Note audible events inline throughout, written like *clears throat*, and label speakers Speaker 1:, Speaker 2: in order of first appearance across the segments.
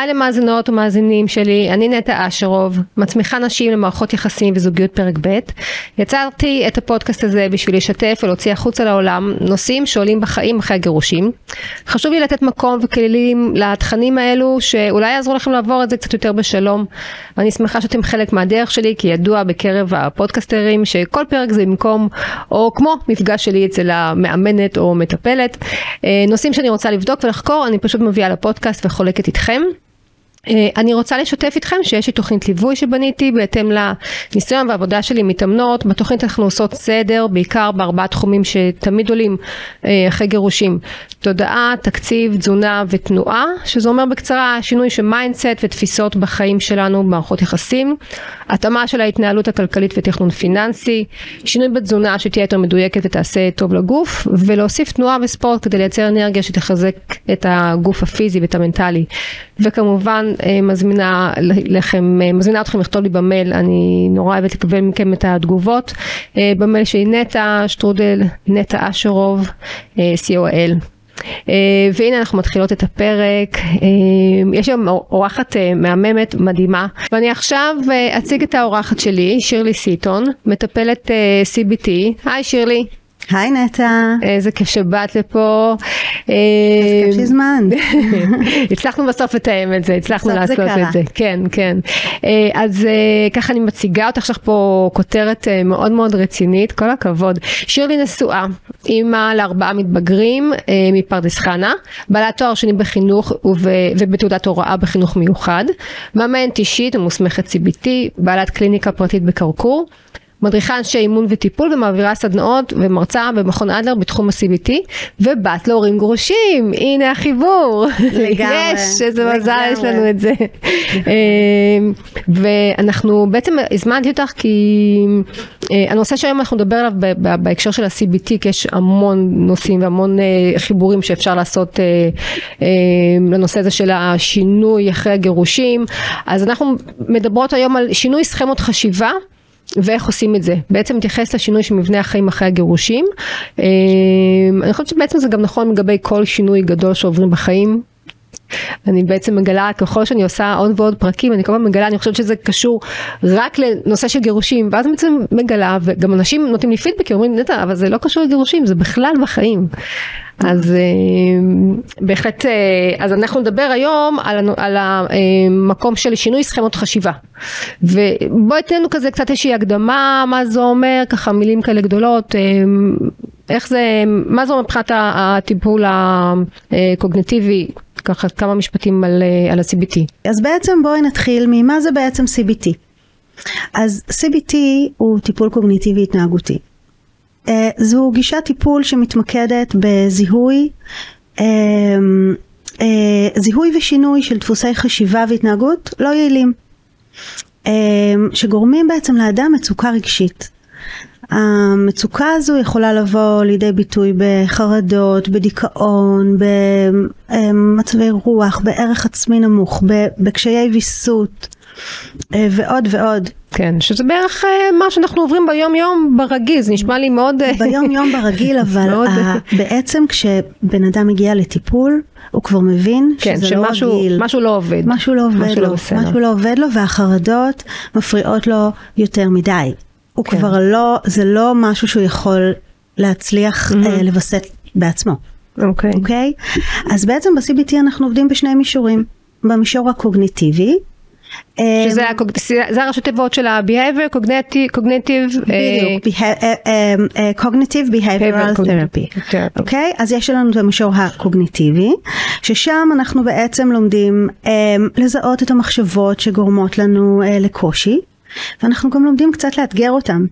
Speaker 1: היי למאזינות ומאזינים שלי, אני נטע אשרוב, מצמיחה נשים למערכות יחסים וזוגיות פרק ב'. יצרתי את הפודקאסט הזה בשביל לשתף ולהוציא החוצה לעולם נושאים שעולים בחיים אחרי הגירושים. חשוב לי לתת מקום וכלים לתכנים האלו שאולי יעזרו לכם לעבור את זה קצת יותר בשלום. ואני שמחה שאתם חלק מהדרך שלי כי ידוע בקרב הפודקסטרים שכל פרק זה במקום או כמו מפגש שלי אצל המאמנת או מטפלת. אה, נושאים שאני רוצה לבדוק ולחקור אני פשוט מביאה לפודקאסט וחולקת איתכם. אה, אני רוצה לשתף איתכם שיש לי תוכנית ליווי שבניתי בהתאם לניסיון והעבודה שלי מתאמנות. בתוכנית אנחנו עושות סדר בעיקר בארבעה תחומים שתמיד עולים אה, אחרי גירושים. תודעה, תקציב, תזונה ותנועה, שזה אומר בקצרה שינוי של mindset ותפיסות בחיים שלנו במערכות יחסים. התאמה של ההתנהלות הכלכלית ותכנון פיננסי, שינוי בתזונה שתהיה יותר מדויקת ותעשה טוב לגוף, ולהוסיף תנועה וספורט כדי לייצר אנרגיה שתחזק את הגוף הפיזי ואת המנטלי. וכמובן אה, מזמינה לכם, אה, מזמינה אתכם לכתוב לי במייל, אני נורא אוהבת לקבל מכם את התגובות. אה, במייל שלי נטע שטרודל, נטע אשרוב, co.il. והנה אנחנו מתחילות את הפרק, יש שם אורחת מהממת מדהימה ואני עכשיו אציג את האורחת שלי, שירלי סיטון, מטפלת CBT, היי שירלי.
Speaker 2: היי נטע.
Speaker 1: איזה כיף שבאת לפה.
Speaker 2: איזה כיף שהזמן. *laughs*
Speaker 1: הצלחנו בסוף לתאם את זה, הצלחנו לעשות את זה. כן, כן. אה, אז אה, ככה אני מציגה אותך, יש לך פה כותרת אה, מאוד מאוד רצינית, כל הכבוד. שירלי נשואה, אימא לארבעה מתבגרים מפרדס חנה, בעלת תואר שני בחינוך ובתעודת הוראה בחינוך מיוחד, מאמנת אישית ומוסמכת CBT, בעלת קליניקה פרטית בקרקור. מדריכה אנשי אימון וטיפול ומעבירה סדנאות ומרצה במכון אדלר בתחום ה-CBT ובת להורים גרושים, הנה החיבור. לגמרי. *laughs* יש, איזה מזל יש לנו את זה. *laughs* אמ, ואנחנו בעצם הזמנתי אותך כי אה, הנושא שהיום אנחנו נדבר עליו בהקשר של ה-CBT כי יש המון נושאים והמון אה, חיבורים שאפשר לעשות אה, לנושא הזה של השינוי אחרי הגירושים אז אנחנו מדברות היום על שינוי סכמות חשיבה ואיך עושים את זה. בעצם מתייחס לשינוי של מבנה החיים אחרי הגירושים. אה, אני חושבת שבעצם זה גם נכון לגבי כל שינוי גדול שעוברים בחיים. אני בעצם מגלה ככל שאני עושה עוד ועוד פרקים אני כל הזמן מגלה אני חושבת שזה קשור רק לנושא של גירושים ואז אני בעצם מגלה וגם אנשים נותנים לי פידבק אומרים נטע אבל זה לא קשור לגירושים זה בכלל בחיים אז אה, בהחלט, אה, אז אנחנו נדבר היום על, על המקום של שינוי סכמות חשיבה. ובואי תן לנו כזה קצת איזושהי הקדמה, מה זה אומר, ככה מילים כאלה גדולות, אה, איך זה, מה זה אומר מבחינת הטיפול הקוגנטיבי, ככה כמה משפטים על, על ה-CBT.
Speaker 2: אז בעצם בואי נתחיל ממה זה בעצם CBT. אז CBT הוא טיפול קוגניטיבי התנהגותי. אה, זו גישת טיפול שמתמקדת בזיהוי אה, אה, זיהוי ושינוי של דפוסי חשיבה והתנהגות לא יעילים שגורמים בעצם לאדם מצוקה רגשית. המצוקה הזו יכולה לבוא לידי ביטוי בחרדות, בדיכאון, במצבי רוח, בערך עצמי נמוך, בקשיי ויסות, אה, ועוד ועוד.
Speaker 1: כן, שזה בערך אה, מה שאנחנו עוברים ביום יום ברגיל, זה נשמע לי מאוד...
Speaker 2: אה, ביום יום ברגיל, *laughs* אבל מאוד... בעצם כשבן אדם מגיע לטיפול, הוא כבר מבין כן, שזה לא
Speaker 1: שמשהו,
Speaker 2: לא רגיל.
Speaker 1: משהו לא עובד.
Speaker 2: משהו לא עובד משהו לא לו, לא משהו לא עובד לו, והחרדות מפריעות לו יותר מדי. הוא כן. כבר לא, זה לא משהו שהוא יכול להצליח mm-hmm. uh, לווסת בעצמו.
Speaker 1: אוקיי. Okay.
Speaker 2: אוקיי? Okay? אז בעצם ב-CBT אנחנו עובדים בשני מישורים. במישור הקוגניטיבי,
Speaker 1: שזה זה הראשי תיבות של ה-behavior, cognitive,
Speaker 2: בדיוק, cognitive behavioral therapy, אוקיי? אז יש לנו את המישור הקוגניטיבי, ששם אנחנו בעצם לומדים לזהות את המחשבות שגורמות לנו לקושי, ואנחנו גם לומדים קצת לאתגר אותם.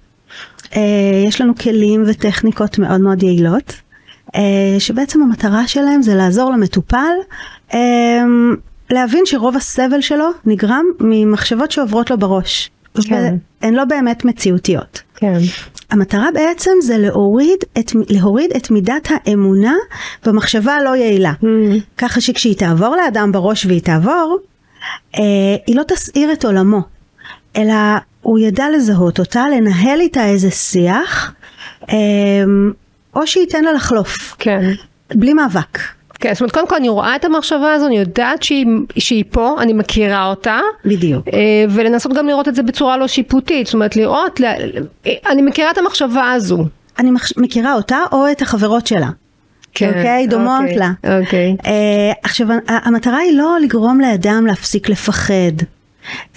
Speaker 2: יש לנו כלים וטכניקות מאוד מאוד יעילות, שבעצם המטרה שלהם זה לעזור למטופל להבין שרוב הסבל שלו נגרם ממחשבות שעוברות לו בראש. כן. הן לא באמת מציאותיות.
Speaker 1: כן.
Speaker 2: המטרה בעצם זה להוריד את, להוריד את מידת האמונה במחשבה הלא יעילה. Mm. ככה שכשהיא תעבור לאדם בראש והיא תעבור, אה, היא לא תסעיר את עולמו, אלא הוא ידע לזהות אותה, לנהל איתה איזה שיח, אה, או שייתן לה לחלוף.
Speaker 1: כן.
Speaker 2: בלי מאבק.
Speaker 1: כן, זאת אומרת, קודם כל אני רואה את המחשבה הזו, אני יודעת שהיא, שהיא פה, אני מכירה אותה.
Speaker 2: בדיוק. אה,
Speaker 1: ולנסות גם לראות את זה בצורה לא שיפוטית, זאת אומרת, לראות, אני מכירה את המחשבה הזו.
Speaker 2: אני מכירה אותה או את החברות שלה. כן, אוקיי? דומות אוקיי, לה.
Speaker 1: אוקיי. Uh,
Speaker 2: עכשיו, המטרה היא לא לגרום לאדם להפסיק לפחד.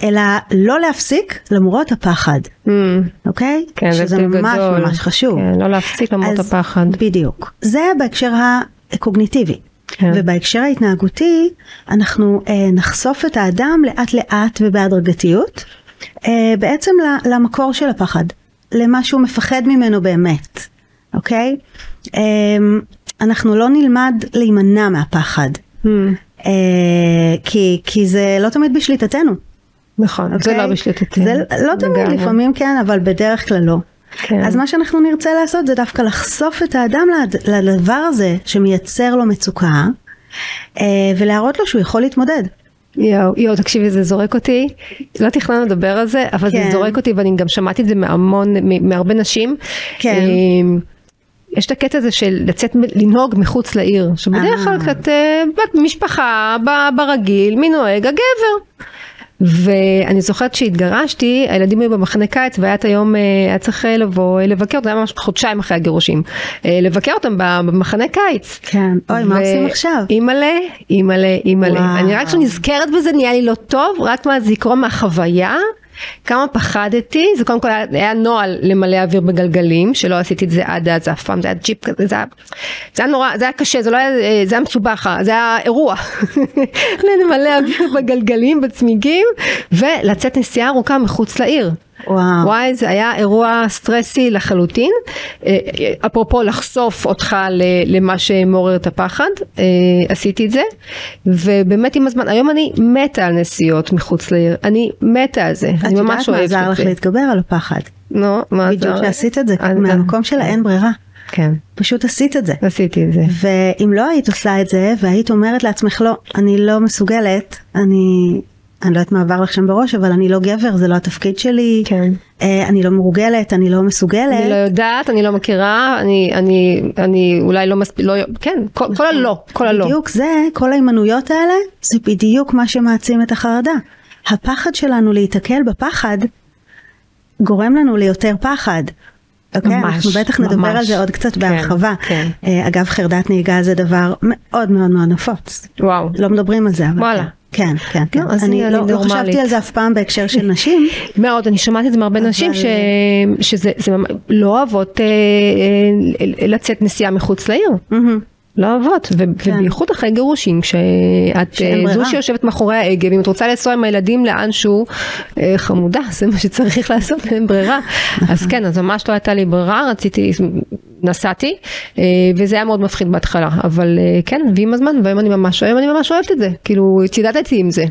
Speaker 2: אלא לא להפסיק למרות הפחד, mm. אוקיי?
Speaker 1: כן,
Speaker 2: שזה ממש גדול. ממש חשוב.
Speaker 1: כן, לא להפסיק למרות אז, הפחד.
Speaker 2: בדיוק. זה בהקשר הקוגניטיבי. כן. ובהקשר ההתנהגותי, אנחנו אה, נחשוף את האדם לאט לאט ובהדרגתיות, אה, בעצם למקור של הפחד, למה שהוא מפחד ממנו באמת, אוקיי? אה, אנחנו לא נלמד להימנע מהפחד, mm. אה, כי, כי זה לא תמיד בשליטתנו.
Speaker 1: נכון, okay? זה לא בשליטתנו.
Speaker 2: זה לא תמיד, לפעמים כן, אבל בדרך כלל לא. כן. אז מה שאנחנו נרצה לעשות זה דווקא לחשוף את האדם לדבר הזה שמייצר לו מצוקה, אה, ולהראות לו שהוא יכול להתמודד.
Speaker 1: יואו, יואו, תקשיבי, זה זורק אותי, לא תכננו לדבר על זה, אבל כן. זה זורק אותי ואני גם שמעתי את זה מהמון, מהרבה נשים.
Speaker 2: כן. אה,
Speaker 1: יש את הקטע הזה של לצאת, לנהוג מחוץ לעיר, שבדרך כלל אה. קצת במשפחה, ברגיל, מי נוהג? הגבר. ואני זוכרת שהתגרשתי, הילדים היו במחנה קיץ והיה את היום, אה, היה צריך אה, לבוא אה, לבקר אותם, היה ממש חודשיים אחרי הגירושים, לבקר אותם במחנה קיץ.
Speaker 2: כן, אוי, מה עושים עכשיו?
Speaker 1: אימא'לה, אימא'לה, אימא'לה. אני רק כשנזכרת בזה נהיה לי לא טוב, רק מהזיכרון מהחוויה. כמה פחדתי, זה קודם כל היה, היה נוהל למלא אוויר בגלגלים, שלא עשיתי את זה עד אז אף פעם, זה היה ג'יפ כזה, זה היה, זה היה נורא, זה היה קשה, זה לא היה, זה היה מסובך, זה היה אירוע, *laughs* למלא אוויר בגלגלים, בצמיגים, ולצאת נסיעה ארוכה מחוץ לעיר.
Speaker 2: וואו.
Speaker 1: וואי, זה היה אירוע סטרסי לחלוטין. אה, אה, אפרופו לחשוף אותך למה שמעורר את הפחד, אה, עשיתי את זה. ובאמת עם הזמן, היום אני מתה על נסיעות מחוץ לעיר, אני מתה על זה, אני ממש אוהבת את
Speaker 2: זה. את יודעת מה עזר לך להתגבר על הפחד?
Speaker 1: נו, מה עזר?
Speaker 2: בדיוק שעשית את זה, מהמקום של האין ברירה.
Speaker 1: כן.
Speaker 2: פשוט עשית את זה.
Speaker 1: עשיתי את זה.
Speaker 2: ואם לא היית עושה את זה, והיית אומרת לעצמך, לא, אני לא מסוגלת, אני אני לא יודעת מה עבר לך שם בראש, אבל אני לא גבר, זה לא התפקיד שלי.
Speaker 1: כן.
Speaker 2: אה, אני לא מרוגלת, אני לא מסוגלת.
Speaker 1: אני לא יודעת, אני לא מכירה, אני, אני, אני אולי לא מספיק, לא, כן, כל, כל הלא, כל הלא.
Speaker 2: בדיוק זה, כל ההימנויות האלה, זה בדיוק מה שמעצים את החרדה. הפחד שלנו להיתקל בפחד, גורם לנו ליותר פחד. אוקיי, ממש, אנחנו בטח נדבר ממש. על זה עוד קצת כן, בהרחבה.
Speaker 1: כן.
Speaker 2: Uh, אגב, חרדת נהיגה זה דבר מאוד מאוד מאוד נפוץ.
Speaker 1: וואו.
Speaker 2: לא מדברים על זה, אבל...
Speaker 1: וואלה.
Speaker 2: כן, כן, כן. לא, אני לא, לא חשבתי על זה אף פעם בהקשר של נשים. *laughs*
Speaker 1: מאוד, אני שמעתי את זה מהרבה אבל... נשים ש... שזה זה, לא אוהבות אה, אה, לצאת נסיעה מחוץ לעיר. Mm-hmm. לא אוהבות, ו- כן. ובייחוד אחרי גירושים, כשאת אה, זו שיושבת מאחורי ההגה, ואם את רוצה לנסוע עם הילדים לאנשהו, אה, חמודה, *laughs* זה מה שצריך *laughs* לעשות, אין ברירה. אז כן, אז ממש לא הייתה לי ברירה, רציתי, נסעתי, אה, וזה היה מאוד מפחיד בהתחלה, אבל אה, כן, ועם הזמן, והיום אני ממש, היום אני ממש אוהבת את זה, כאילו, צידדתי עם זה.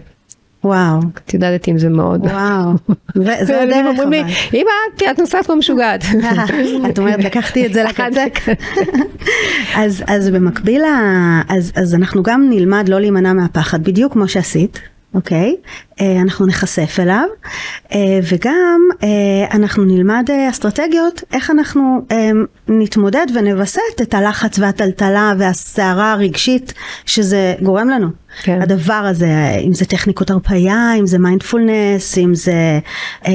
Speaker 2: וואו.
Speaker 1: צידדתי עם זה מאוד.
Speaker 2: וואו. זה הדרך
Speaker 1: אומרים לי, אמא, את נוסעת פה משוגעת. *laughs*
Speaker 2: את אומרת, לקחתי את זה לקצה. *laughs* אז במקביל, אז אנחנו גם נלמד לא להימנע מהפחד, בדיוק כמו שעשית. אוקיי? Okay, אה, אנחנו נחשף אליו אה, וגם אה, אנחנו נלמד אסטרטגיות איך אנחנו נתמודד ונווסת את הלחץ והטלטלה והסערה הרגשית שזה גורם לנו. כן. הדבר הזה, אם זה טכניקות הרפאיה, אם זה מיינדפולנס, אם זה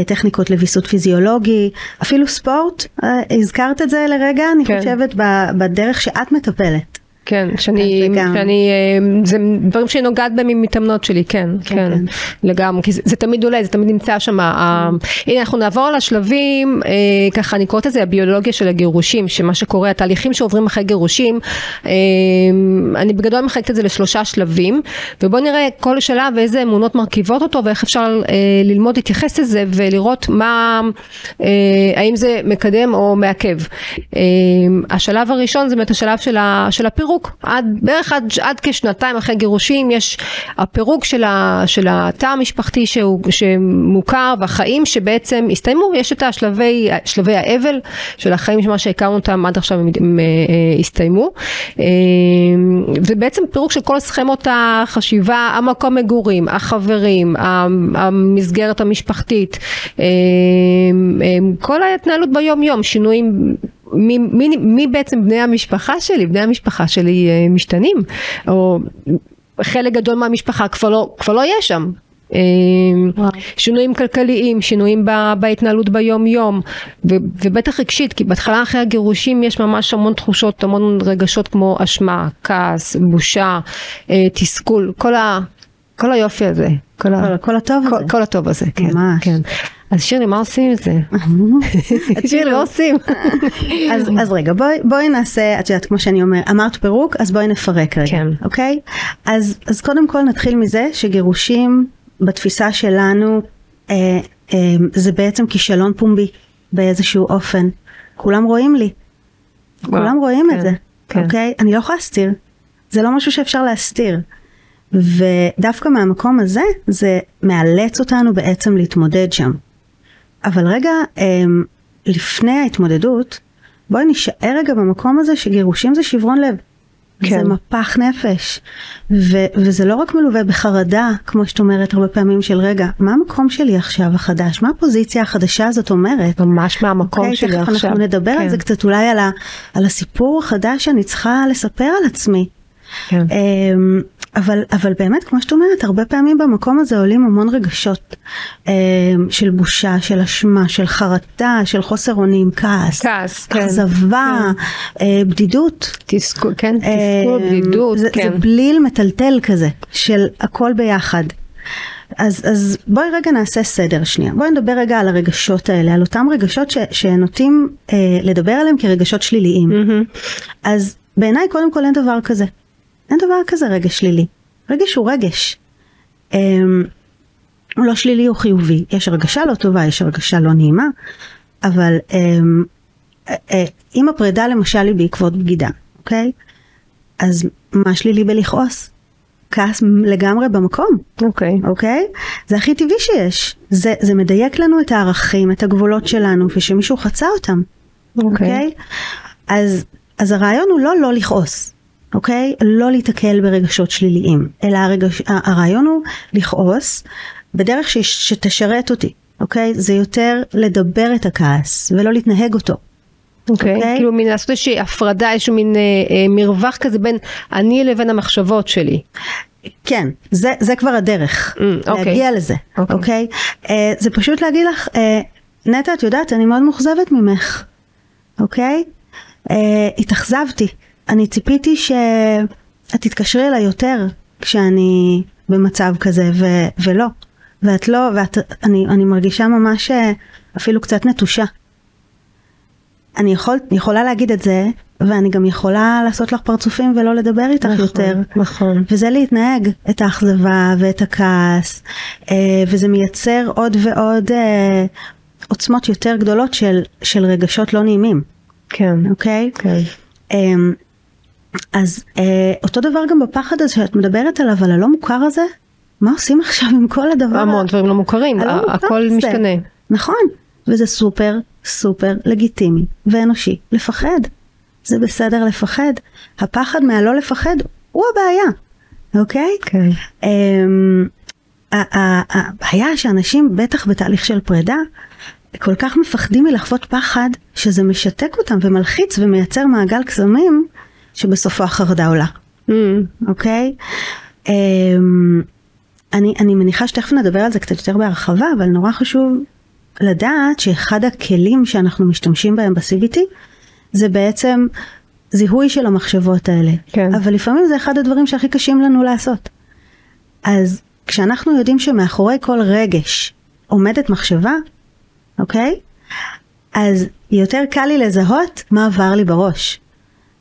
Speaker 2: טכניקות לוויסות פיזיולוגי, אפילו ספורט, הזכרת את זה לרגע, אני כן. חושבת, בדרך שאת מטפלת.
Speaker 1: כן, שאני, שאני, אה, זה דברים שאני נוגעת בהם עם מתאמנות שלי, כן, כן, כן, כן. לגמרי, כי זה, זה תמיד עולה, זה תמיד נמצא שם. הנה, אנחנו נעבור לשלבים, אה, ככה אני קוראת לזה הביולוגיה של הגירושים, שמה שקורה, התהליכים שעוברים אחרי גירושים, אה, אני בגדול מחלקת את זה לשלושה שלבים, ובואו נראה כל שלב ואיזה אמונות מרכיבות אותו, ואיך אפשר ללמוד להתייחס לזה ולראות מה, האם זה מקדם או מעכב. השלב הראשון זה באמת השלב של הפירוק. פירוק, עד, בערך עד, עד כשנתיים אחרי גירושים יש הפירוק של, ה, של התא המשפחתי שהוא, שמוכר והחיים שבעצם הסתיימו, יש את השלבי, שלבי האבל של החיים שמה שהכרנו אותם עד עכשיו הם, הם, הם הסתיימו. ובעצם פירוק של כל סכמות החשיבה, המקום מגורים, החברים, המסגרת המשפחתית, כל ההתנהלות ביום יום, שינויים מי, מי, מי בעצם בני המשפחה שלי? בני המשפחה שלי אה, משתנים, או חלק גדול מהמשפחה כבר לא, כבר לא יהיה שם. אה, וואו. שינויים כלכליים, שינויים בהתנהלות ביום יום ובטח רגשית כי בהתחלה אחרי הגירושים יש ממש המון תחושות, המון רגשות כמו אשמה, כעס, בושה, תסכול, כל, ה, כל היופי הזה.
Speaker 2: כל, ה... כל הטוב
Speaker 1: כל, הזה. כל הטוב הזה, כן. ממש. כן. אז שירלי, מה עושים עם זה? *laughs* שירלי, מה עושים? *laughs*
Speaker 2: אז, אז רגע, בואי, בואי נעשה, את יודעת, כמו שאני אומר, אמרת פירוק, אז בואי נפרק רגע, כן. אוקיי? אז, אז קודם כל נתחיל מזה שגירושים, בתפיסה שלנו, אה, אה, זה בעצם כישלון פומבי באיזשהו אופן. כולם רואים לי. וואו, כולם רואים כן, את זה, כן. אוקיי? אני לא יכולה להסתיר. זה לא משהו שאפשר להסתיר. ודווקא מהמקום הזה, זה מאלץ אותנו בעצם להתמודד שם. אבל רגע, אמ, לפני ההתמודדות, בואי נשאר רגע במקום הזה שגירושים זה שברון לב. כן. זה מפח נפש. ו- וזה לא רק מלווה בחרדה, כמו שאת אומרת הרבה פעמים של רגע, מה המקום שלי עכשיו החדש? מה הפוזיציה החדשה הזאת אומרת?
Speaker 1: ממש מהמקום okay, אוקיי, שלי עכשיו.
Speaker 2: אנחנו נדבר כן. על זה קצת אולי על, ה- על הסיפור החדש שאני צריכה לספר על עצמי. כן. Um, אבל, אבל באמת, כמו שאת אומרת, הרבה פעמים במקום הזה עולים המון רגשות אה, של בושה, של אשמה, של חרטה, של חוסר אונים, כעס,
Speaker 1: כעס, כן,
Speaker 2: אכזבה, כן. אה, בדידות.
Speaker 1: תסכול, כן, אה, תסכול, בדידות,
Speaker 2: זה,
Speaker 1: כן.
Speaker 2: זה בליל מטלטל כזה, של הכל ביחד. אז, אז בואי רגע נעשה סדר שנייה. בואי נדבר רגע על הרגשות האלה, על אותם רגשות ש, שנוטים אה, לדבר עליהם כרגשות שליליים. Mm-hmm. אז בעיניי קודם כל אין דבר כזה. אין דבר כזה רגש שלילי. רגש הוא רגש. אמ, הוא לא שלילי, הוא חיובי. יש הרגשה לא טובה, יש הרגשה לא נעימה, אבל אמ, אם הפרידה למשל היא בעקבות בגידה, אוקיי? אז מה שלילי בלכעוס? כעס לגמרי במקום.
Speaker 1: אוקיי.
Speaker 2: Okay. אוקיי? Okay? זה הכי טבעי שיש. זה, זה מדייק לנו את הערכים, את הגבולות שלנו, ושמישהו חצה אותם. אוקיי. Okay. Okay? אז, אז הרעיון הוא לא לא לכעוס. אוקיי? לא להיתקל ברגשות שליליים, אלא הרגש, הרעיון הוא לכעוס בדרך ש, שתשרת אותי, אוקיי? זה יותר לדבר את הכעס ולא להתנהג אותו.
Speaker 1: אוקיי, okay, okay. כאילו מין לעשות איזושהי הפרדה, איזשהו מין אה, אה, מרווח כזה בין אני לבין המחשבות שלי.
Speaker 2: כן, זה, זה כבר הדרך, mm, okay. אוקיי. להגיע לזה, אוקיי? Okay. אוקיי? Okay? אה, זה פשוט להגיד לך, אה, נטע, את יודעת, אני מאוד מאוכזבת ממך, אוקיי? Okay? אה, התאכזבתי. אני ציפיתי שאת תתקשרי אליי יותר כשאני במצב כזה, ו- ולא. ואת לא, ואני אני מרגישה ממש אה, אפילו קצת נטושה. אני יכול, יכולה להגיד את זה, ואני גם יכולה לעשות לך פרצופים ולא לדבר איתך
Speaker 1: נכון,
Speaker 2: יותר.
Speaker 1: נכון.
Speaker 2: וזה להתנהג את האכזבה ואת הכעס, אה, וזה מייצר עוד ועוד אה, עוצמות יותר גדולות של, של רגשות לא נעימים.
Speaker 1: כן.
Speaker 2: אוקיי?
Speaker 1: כן.
Speaker 2: אז אה, אותו דבר גם בפחד הזה שאת מדברת עליו, על הלא מוכר הזה, מה עושים *laughs* עכשיו עם כל הדבר?
Speaker 1: המון דברים לא מוכרים, הכל משתנה.
Speaker 2: נכון, וזה סופר סופר לגיטימי ואנושי לפחד. זה בסדר לפחד. הפחד מהלא לפחד הוא הבעיה, אוקיי?
Speaker 1: כן. אמ,
Speaker 2: הבעיה שאנשים, בטח בתהליך של פרידה, כל כך מפחדים מלחוות פחד, שזה משתק אותם ומלחיץ ומייצר מעגל קסמים, שבסופו החרדה עולה, mm. אוקיי? Mm. Okay? Um, אני, אני מניחה שתכף נדבר על זה קצת יותר בהרחבה, אבל נורא חשוב לדעת שאחד הכלים שאנחנו משתמשים בהם ב-CBT זה בעצם זיהוי של המחשבות האלה.
Speaker 1: כן.
Speaker 2: אבל לפעמים זה אחד הדברים שהכי קשים לנו לעשות. אז כשאנחנו יודעים שמאחורי כל רגש עומדת מחשבה, אוקיי? אז יותר קל לי לזהות מה עבר לי בראש.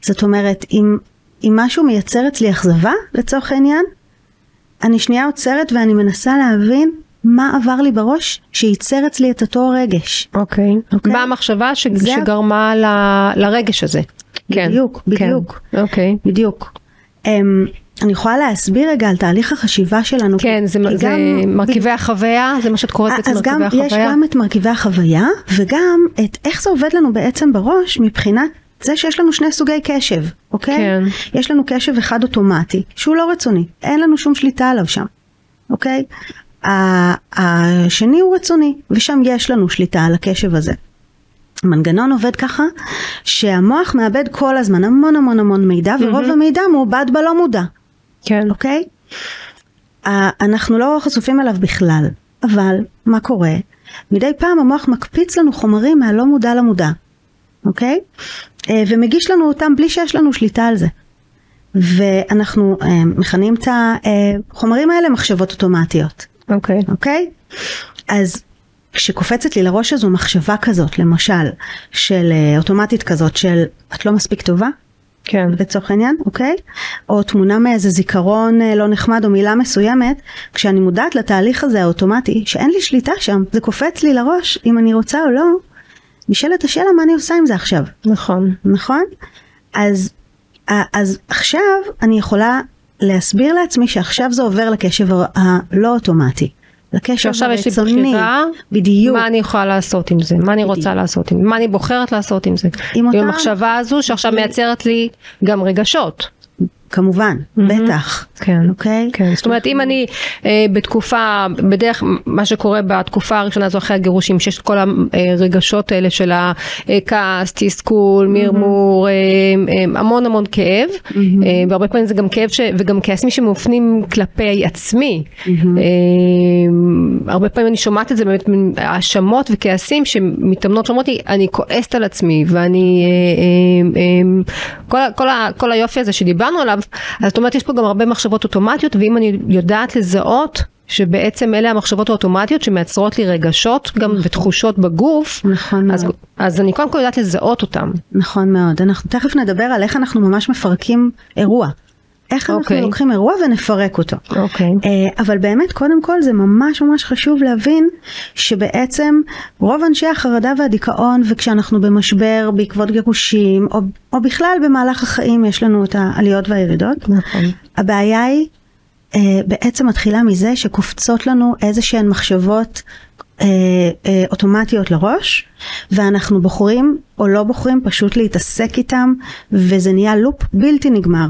Speaker 2: זאת אומרת, אם, אם משהו מייצר אצלי אכזבה, לצורך העניין, אני שנייה עוצרת ואני מנסה להבין מה עבר לי בראש שייצר אצלי את אותו רגש.
Speaker 1: אוקיי. Okay. Okay? מה המחשבה ש... זה... שגרמה ל... לרגש הזה?
Speaker 2: בדיוק, כן. בדיוק.
Speaker 1: אוקיי.
Speaker 2: Okay. בדיוק. Um, אני יכולה להסביר רגע על תהליך החשיבה שלנו.
Speaker 1: כן, זה, זה גם, מרכיבי ב... החוויה, זה מה שאת קוראת בעצם מרכיבי
Speaker 2: החוויה? אז גם יש גם את מרכיבי החוויה, וגם את איך זה עובד לנו בעצם בראש מבחינת זה שיש לנו שני סוגי קשב, אוקיי?
Speaker 1: כן.
Speaker 2: יש לנו קשב אחד אוטומטי, שהוא לא רצוני, אין לנו שום שליטה עליו שם, אוקיי? השני הוא רצוני, ושם יש לנו שליטה על הקשב הזה. המנגנון עובד ככה שהמוח מאבד כל הזמן המון המון המון מידע ורוב mm-hmm. המידע מעובד בלא מודע.
Speaker 1: כן.
Speaker 2: אוקיי? אנחנו לא חשופים אליו בכלל, אבל מה קורה? מדי פעם המוח מקפיץ לנו חומרים מהלא מודע למודע, אוקיי? אה, ומגיש לנו אותם בלי שיש לנו שליטה על זה. ואנחנו אה, מכנים את החומרים האלה מחשבות אוטומטיות.
Speaker 1: אוקיי.
Speaker 2: אוקיי? אז כשקופצת לי לראש איזו מחשבה כזאת, למשל, של אה, אוטומטית כזאת, של את לא מספיק טובה,
Speaker 1: כן.
Speaker 2: לצורך העניין, אוקיי? או תמונה מאיזה זיכרון אה, לא נחמד או מילה מסוימת, כשאני מודעת לתהליך הזה האוטומטי, שאין לי שליטה שם, זה קופץ לי לראש אם אני רוצה או לא, נשאלת השאלה מה אני עושה עם זה עכשיו.
Speaker 1: נכון.
Speaker 2: נכון? אז, אז עכשיו אני יכולה להסביר לעצמי שעכשיו זה עובר לקשב הלא אוטומטי. לקשר
Speaker 1: הרצוני. עכשיו יש לי בחירה,
Speaker 2: בדיוק.
Speaker 1: מה אני יכולה לעשות עם זה, מה אני בדיוק. רוצה לעשות עם זה, מה אני בוחרת לעשות עם זה. עם, עם המחשבה הזו שעכשיו מייצרת לי גם רגשות.
Speaker 2: כמובן, mm-hmm. בטח.
Speaker 1: כן, אוקיי? כן. זאת אומרת, אם אני אה, בתקופה, בדרך, מה שקורה בתקופה הראשונה הזו אחרי הגירושים, שיש את כל הרגשות האלה של הכעס, תסכול, מרמור, mm-hmm. אה, אה, המון המון כאב, mm-hmm. אה, והרבה פעמים זה גם כאב ש, וגם כעסים שמופנים כלפי עצמי. Mm-hmm. אה, הרבה פעמים אני שומעת את זה באמת, האשמות וכעסים שמתאמנות שאומרות לי, אני כועסת על עצמי, ואני, אה, אה, אה, כל, כל, כל היופי הזה שדיברנו עליו, אז זאת אומרת יש פה גם הרבה מחשבות אוטומטיות ואם אני יודעת לזהות שבעצם אלה המחשבות האוטומטיות שמייצרות לי רגשות גם נכון. ותחושות בגוף,
Speaker 2: נכון
Speaker 1: אז, מאוד. אז אני קודם כל יודעת לזהות אותם.
Speaker 2: נכון מאוד, אנחנו תכף נדבר על איך אנחנו ממש מפרקים אירוע. איך אנחנו okay. אוקיי. לוקחים אירוע ונפרק אותו.
Speaker 1: אוקיי. Okay.
Speaker 2: Uh, אבל באמת קודם כל זה ממש ממש חשוב להבין שבעצם רוב אנשי החרדה והדיכאון וכשאנחנו במשבר בעקבות גירושים או, או בכלל במהלך החיים יש לנו את העליות והירידות.
Speaker 1: נכון.
Speaker 2: הבעיה היא uh, בעצם מתחילה מזה שקופצות לנו איזה שהן מחשבות uh, uh, אוטומטיות לראש ואנחנו בוחרים או לא בוחרים פשוט להתעסק איתם וזה נהיה לופ בלתי נגמר.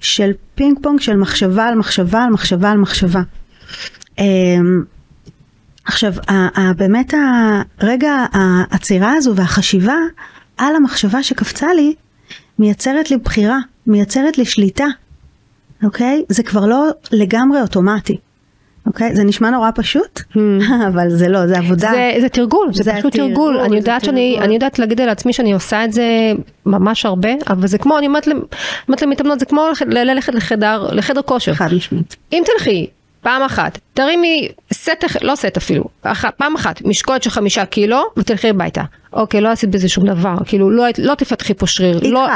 Speaker 2: של פינג פונג של מחשבה על מחשבה על מחשבה על מחשבה. אמ, עכשיו, באמת הרגע העצירה הזו והחשיבה על המחשבה שקפצה לי, מייצרת לי בחירה, מייצרת לי שליטה, אוקיי? זה כבר לא לגמרי אוטומטי. אוקיי? זה נשמע נורא פשוט, hmm. *laughs* אבל זה לא, זה עבודה.
Speaker 1: זה, זה תרגול, זה, זה פשוט תרגול. תרגול. אני יודעת שאני, אני יודעת להגיד על עצמי שאני עושה את זה ממש הרבה, אבל זה כמו, אני אומרת למתאמנות, זה כמו ללכת לחדר, לחדר כושר.
Speaker 2: חד משמעית.
Speaker 1: אם תלכי פעם אחת, תרימי סט, לא סט אפילו, אחת, פעם אחת, משקולת של חמישה קילו, ותלכי הביתה. אוקיי, לא עשית בזה שום דבר, כאילו, לא, לא תפתחי פה שריר.
Speaker 2: התחלת.
Speaker 1: לא,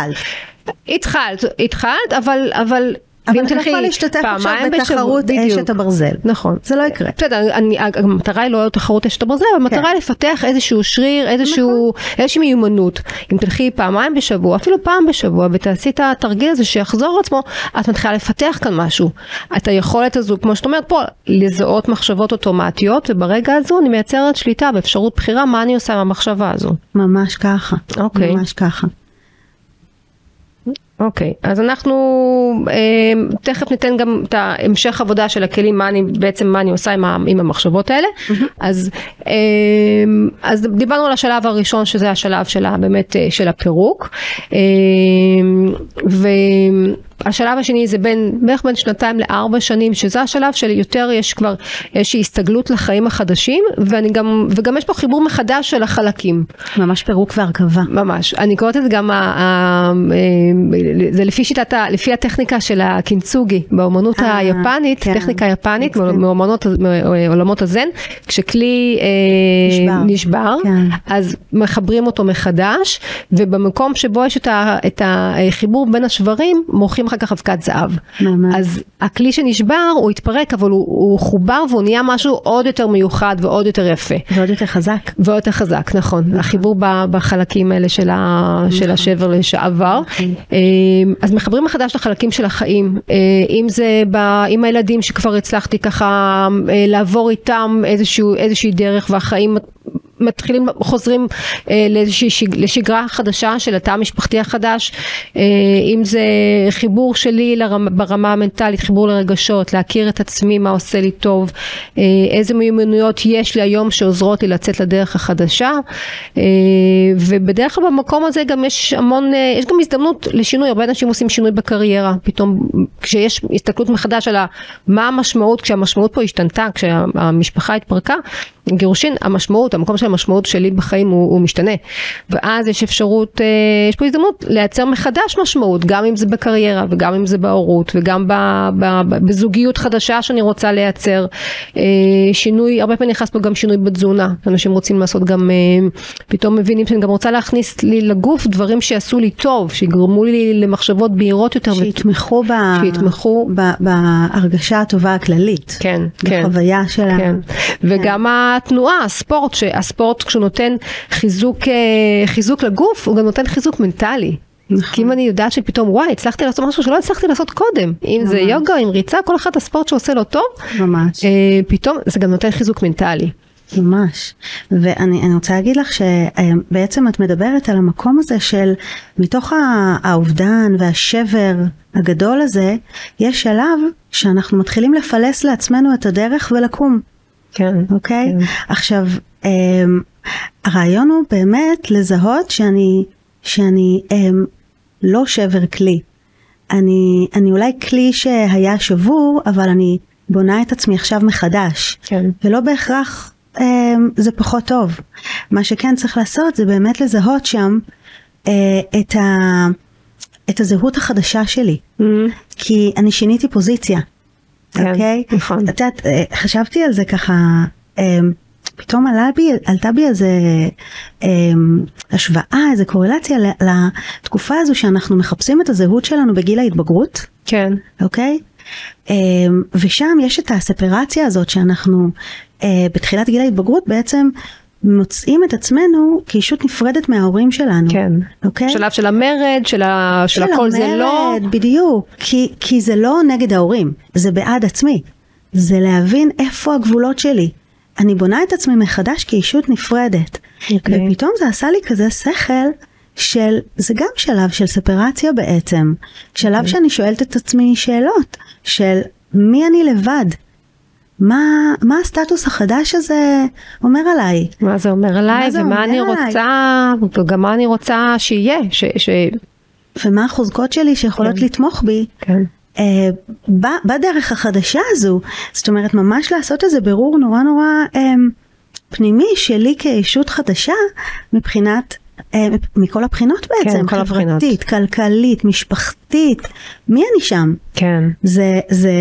Speaker 1: התחלת, התחלת, אבל, אבל
Speaker 2: אבל אני לא יכולה להשתתף עכשיו בתחרות אשת הברזל.
Speaker 1: נכון.
Speaker 2: זה לא יקרה.
Speaker 1: בסדר, המטרה היא לא תחרות אשת הברזל, המטרה כן. היא לפתח איזשהו שריר, נכון. איזושהי מיומנות. אם תלכי פעמיים בשבוע, אפילו פעם בשבוע, ותעשי את התרגיל הזה שיחזור עצמו, את מתחילה לפתח כאן משהו. את היכולת הזו, כמו שאת אומרת פה, לזהות מחשבות אוטומטיות, וברגע הזו אני מייצרת שליטה באפשרות בחירה מה אני עושה עם המחשבה הזו.
Speaker 2: ממש ככה.
Speaker 1: אוקיי.
Speaker 2: ממש ככה.
Speaker 1: אוקיי, okay, אז אנחנו אה, תכף ניתן גם את המשך עבודה של הכלים, מה אני בעצם מה אני עושה עם, עם המחשבות האלה. Mm-hmm. אז, אה, אז דיברנו על השלב הראשון שזה השלב שלה באמת אה, של הפירוק. אה, ו... השלב השני זה בין, בערך בין שנתיים לארבע שנים, שזה השלב של יותר יש כבר איזושהי הסתגלות לחיים החדשים, ואני גם, וגם יש פה חיבור מחדש של החלקים.
Speaker 2: ממש פירוק והרכבה.
Speaker 1: ממש. אני קוראת את זה גם, ה, ה, ה, זה לפי שיטת, ה, לפי הטכניקה של הקינצוגי, באומנות 아, אה, היפנית, כן. טכניקה יפנית, מאומנות, מעולמות הזן, כשכלי אה, נשבר, נשבר כן. אז מחברים אותו מחדש, ובמקום שבו יש את, ה, את החיבור בין השברים, מורחים אחר כך אבקת זהב. ממש. אז הכלי שנשבר הוא התפרק אבל הוא, הוא חובר והוא נהיה משהו עוד יותר מיוחד ועוד יותר יפה.
Speaker 2: ועוד יותר חזק.
Speaker 1: ועוד יותר חזק, נכון. נכון. החיבור בחלקים האלה של, ה, נכון. של השבר לשעבר. נכון. אמ, אז מחברים מחדש לחלקים של החיים. אה, אם זה ב, עם הילדים שכבר הצלחתי ככה אה, לעבור איתם איזשהו, איזושהי דרך והחיים מתחילים, חוזרים אה, לאיזושהי שג, לשגרה חדשה של התא המשפחתי החדש, אה, אם זה חיבור שלי לרמה, ברמה המנטלית, חיבור לרגשות, להכיר את עצמי, מה עושה לי טוב, אה, איזה מיומנויות יש לי היום שעוזרות לי לצאת לדרך החדשה, אה, ובדרך כלל במקום הזה גם יש המון, אה, יש גם הזדמנות לשינוי, הרבה אנשים עושים שינוי בקריירה, פתאום כשיש הסתכלות מחדש על מה המשמעות, כשהמשמעות פה השתנתה, כשהמשפחה התפרקה, גירושין, המשמעות, המקום של המשמעות שלי בחיים הוא, הוא משתנה. ואז יש אפשרות, אה, יש פה הזדמנות לייצר מחדש משמעות, גם אם זה בקריירה וגם אם זה בהורות וגם ב, ב, ב, בזוגיות חדשה שאני רוצה לייצר. אה, שינוי, הרבה פעמים נכנס פה גם שינוי בתזונה. אנשים רוצים לעשות גם, אה, פתאום מבינים שאני גם רוצה להכניס לי לגוף דברים שיעשו לי טוב, שיגרמו לי למחשבות בהירות יותר.
Speaker 2: שיתמכו, ב... שיתמכו ב... בהרגשה הטובה הכללית.
Speaker 1: כן, כן.
Speaker 2: בחוויה של כן.
Speaker 1: וגם כן. התנועה, הספורט, שהספורט כשהוא נותן חיזוק, אה, חיזוק לגוף, הוא גם נותן חיזוק מנטלי. נכון. כי אם אני יודעת שפתאום וואי הצלחתי לעשות משהו שלא הצלחתי לעשות קודם אם ממש. זה יוגה אם ריצה כל אחד הספורט שעושה לו טוב
Speaker 2: ממש אה,
Speaker 1: פתאום זה גם נותן חיזוק מנטלי.
Speaker 2: ממש ואני רוצה להגיד לך שבעצם את מדברת על המקום הזה של מתוך האובדן והשבר הגדול הזה יש שלב שאנחנו מתחילים לפלס לעצמנו את הדרך ולקום.
Speaker 1: כן.
Speaker 2: אוקיי? כן. עכשיו, אמ, הרעיון הוא באמת לזהות שאני, שאני אמ, לא שבר כלי. אני, אני אולי כלי שהיה שבור, אבל אני בונה את עצמי עכשיו מחדש.
Speaker 1: כן.
Speaker 2: ולא בהכרח אמ, זה פחות טוב. מה שכן צריך לעשות זה באמת לזהות שם אה, את, ה, את הזהות החדשה שלי. Mm-hmm. כי אני שיניתי פוזיציה.
Speaker 1: כן, אוקיי? נכון.
Speaker 2: את יודעת, אה, חשבתי על זה ככה, אמ, פתאום עלה בי, עלתה בי איזה אמ, השוואה, איזה קורלציה לתקופה הזו שאנחנו מחפשים את הזהות שלנו בגיל ההתבגרות.
Speaker 1: כן.
Speaker 2: אוקיי? אמ, ושם יש את הספרציה הזאת שאנחנו אה, בתחילת גיל ההתבגרות בעצם מוצאים את עצמנו כישות נפרדת מההורים שלנו.
Speaker 1: כן.
Speaker 2: אוקיי?
Speaker 1: שלב של המרד, של, ה... של, של הכל המרד, זה לא...
Speaker 2: בדיוק. כי, כי זה לא נגד ההורים, זה בעד עצמי. זה להבין איפה הגבולות שלי. אני בונה את עצמי מחדש כישות נפרדת. Okay. אוקיי. ופתאום זה עשה לי כזה שכל של, זה גם שלב של ספרציה בעצם. שלב okay. אוקיי. שאני שואלת את עצמי שאלות של מי אני לבד. מה, מה הסטטוס החדש הזה אומר עליי?
Speaker 1: מה זה אומר עליי, ומה אומר אני עליי? רוצה, וגם מה אני רוצה שיהיה. ש, ש...
Speaker 2: ומה החוזקות שלי שיכולות כן. לתמוך בי.
Speaker 1: כן.
Speaker 2: Uh, בדרך החדשה הזו, זאת אומרת ממש לעשות איזה בירור נורא נורא um, פנימי שלי כישות חדשה מבחינת אה, מכל הבחינות בעצם,
Speaker 1: כן,
Speaker 2: חברתית, כלכלית, משפחתית, מי אני שם?
Speaker 1: כן.
Speaker 2: זה, זה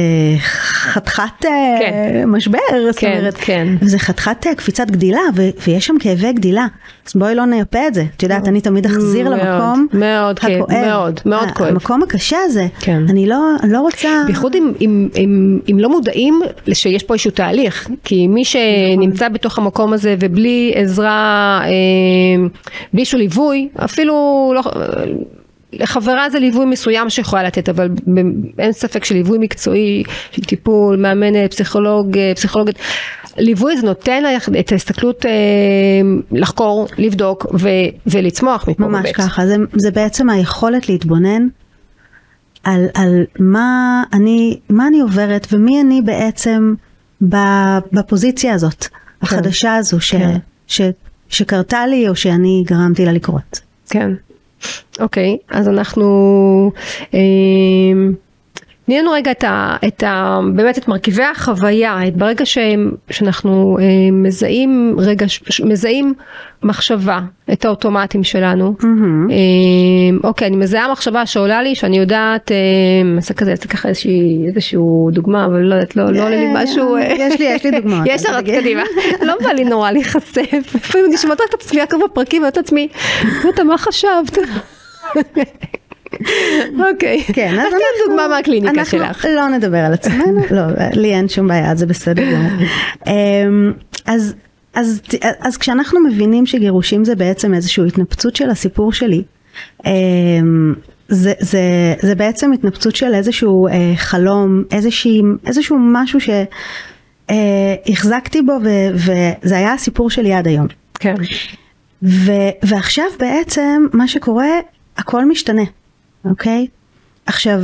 Speaker 2: חתיכת אה, כן. משבר,
Speaker 1: זאת כן, אומרת,
Speaker 2: כן. זה חתיכת אה, קפיצת גדילה, ו- ויש שם כאבי גדילה. אז בואי לא נייפה את זה, את יודעת, אני תמיד אחזיר
Speaker 1: מאוד,
Speaker 2: למקום
Speaker 1: מאוד, הכואב, כן, מאוד, מאוד כואב.
Speaker 2: המקום הקשה הזה, כן. אני לא, לא רוצה...
Speaker 1: בייחוד אם, אם, אם, אם לא מודעים שיש פה איזשהו תהליך, כי מי שנמצא בתוך המקום הזה ובלי עזרה, אה, בלי איזשהו ליווי, אפילו לא... לחברה זה ליווי מסוים שיכולה לתת, אבל אין ספק שליווי מקצועי, של טיפול, מאמנת, פסיכולוג, אה, פסיכולוגית, ליווי זה נותן את ההסתכלות אה, לחקור, לבדוק ו, ולצמוח מפה
Speaker 2: ממש בבית. ככה, זה, זה בעצם היכולת להתבונן על, על מה, אני, מה אני עוברת ומי אני בעצם בפוזיציה הזאת, כן. החדשה הזו, ש, כן. ש, שקרתה לי או שאני גרמתי לה לקרות.
Speaker 1: כן. אוקיי, אז אנחנו... אה, תני לנו רגע את ה, את ה... באמת את מרכיבי החוויה, את ברגע ש, שאנחנו אה, מזהים רגע, מזהים מחשבה, את האוטומטים שלנו. Mm-hmm. אה, אוקיי, אני מזהה מחשבה שעולה לי, שאני יודעת, אה, אעשה כזה, אעשה ככה איזושהי, איזשהו דוגמה, אבל לא יודעת, לא, לא עולה לי משהו.
Speaker 2: אה, יש לי, יש לי דוגמאות. *laughs*
Speaker 1: יש לך, קדימה. *laughs* לא בא לי נורא להיחשף, *laughs* לפעמים אני שומעת את עצמי, רק בפרקים, ואת עצמי, מה חשבת? אוקיי.
Speaker 2: כן, אז
Speaker 1: אנחנו... דוגמה מהקליניקה שלך.
Speaker 2: אנחנו לא נדבר על עצמנו, *laughs* לא, לי אין שום בעיה, זה בסדר אמ, אז... אז, אז כשאנחנו מבינים שגירושים זה בעצם איזושהי התנפצות של הסיפור שלי, אמ, זה, זה, זה בעצם התנפצות של איזשהו אה, חלום, איזושהי, איזשהו משהו שהחזקתי בו ו, וזה היה הסיפור שלי עד היום.
Speaker 1: כן.
Speaker 2: ו- ועכשיו בעצם מה שקורה, הכל משתנה, אוקיי? עכשיו,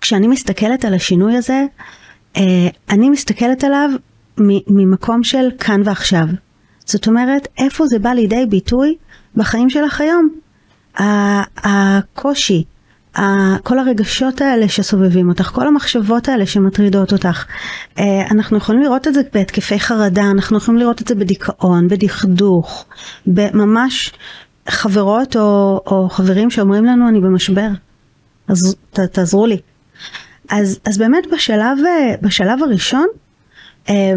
Speaker 2: כשאני מסתכלת על השינוי הזה, אה, אני מסתכלת עליו ממקום של כאן ועכשיו. זאת אומרת, איפה זה בא לידי ביטוי בחיים שלך היום? הקושי, כל הרגשות האלה שסובבים אותך, כל המחשבות האלה שמטרידות אותך. אה, אנחנו יכולים לראות את זה בהתקפי חרדה, אנחנו יכולים לראות את זה בדיכאון, בדכדוך, בממש חברות או, או חברים שאומרים לנו אני במשבר, אז ת, תעזרו לי. אז, אז באמת בשלב, בשלב הראשון אה,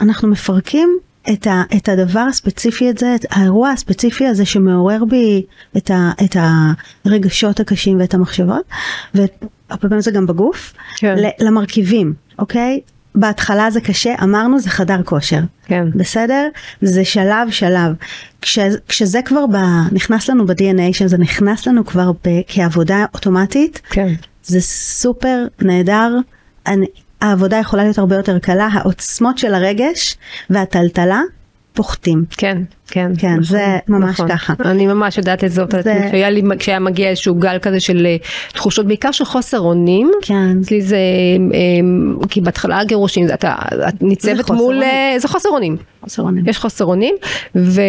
Speaker 2: אנחנו מפרקים את, ה, את הדבר הספציפי הזה, את האירוע הספציפי הזה שמעורר בי את, ה, את הרגשות הקשים ואת המחשבות, והרבה פעמים זה גם בגוף, כן. למרכיבים, אוקיי? בהתחלה זה קשה, אמרנו זה חדר כושר,
Speaker 1: כן.
Speaker 2: בסדר? זה שלב שלב. כש, כשזה כבר ב, נכנס לנו ב-DNA, שזה נכנס לנו כבר ב, כעבודה אוטומטית,
Speaker 1: כן.
Speaker 2: זה סופר נהדר. אני, העבודה יכולה להיות הרבה יותר קלה, העוצמות של הרגש והטלטלה פוחתים.
Speaker 1: כן, כן.
Speaker 2: כן, נכון, זה ממש נכון. ככה.
Speaker 1: אני ממש יודעת לזאת זה... כשהיה לי, כשהיה מגיע איזשהו גל כזה של אה, תחושות, בעיקר של חוסר אונים.
Speaker 2: כן.
Speaker 1: אצלי זה, אה, כי בהתחלה הגירושים, אתה, את ניצבת מול, אונים. אה, זה חוסר אונים.
Speaker 2: חוסר אונים.
Speaker 1: יש חוסר אונים, ו,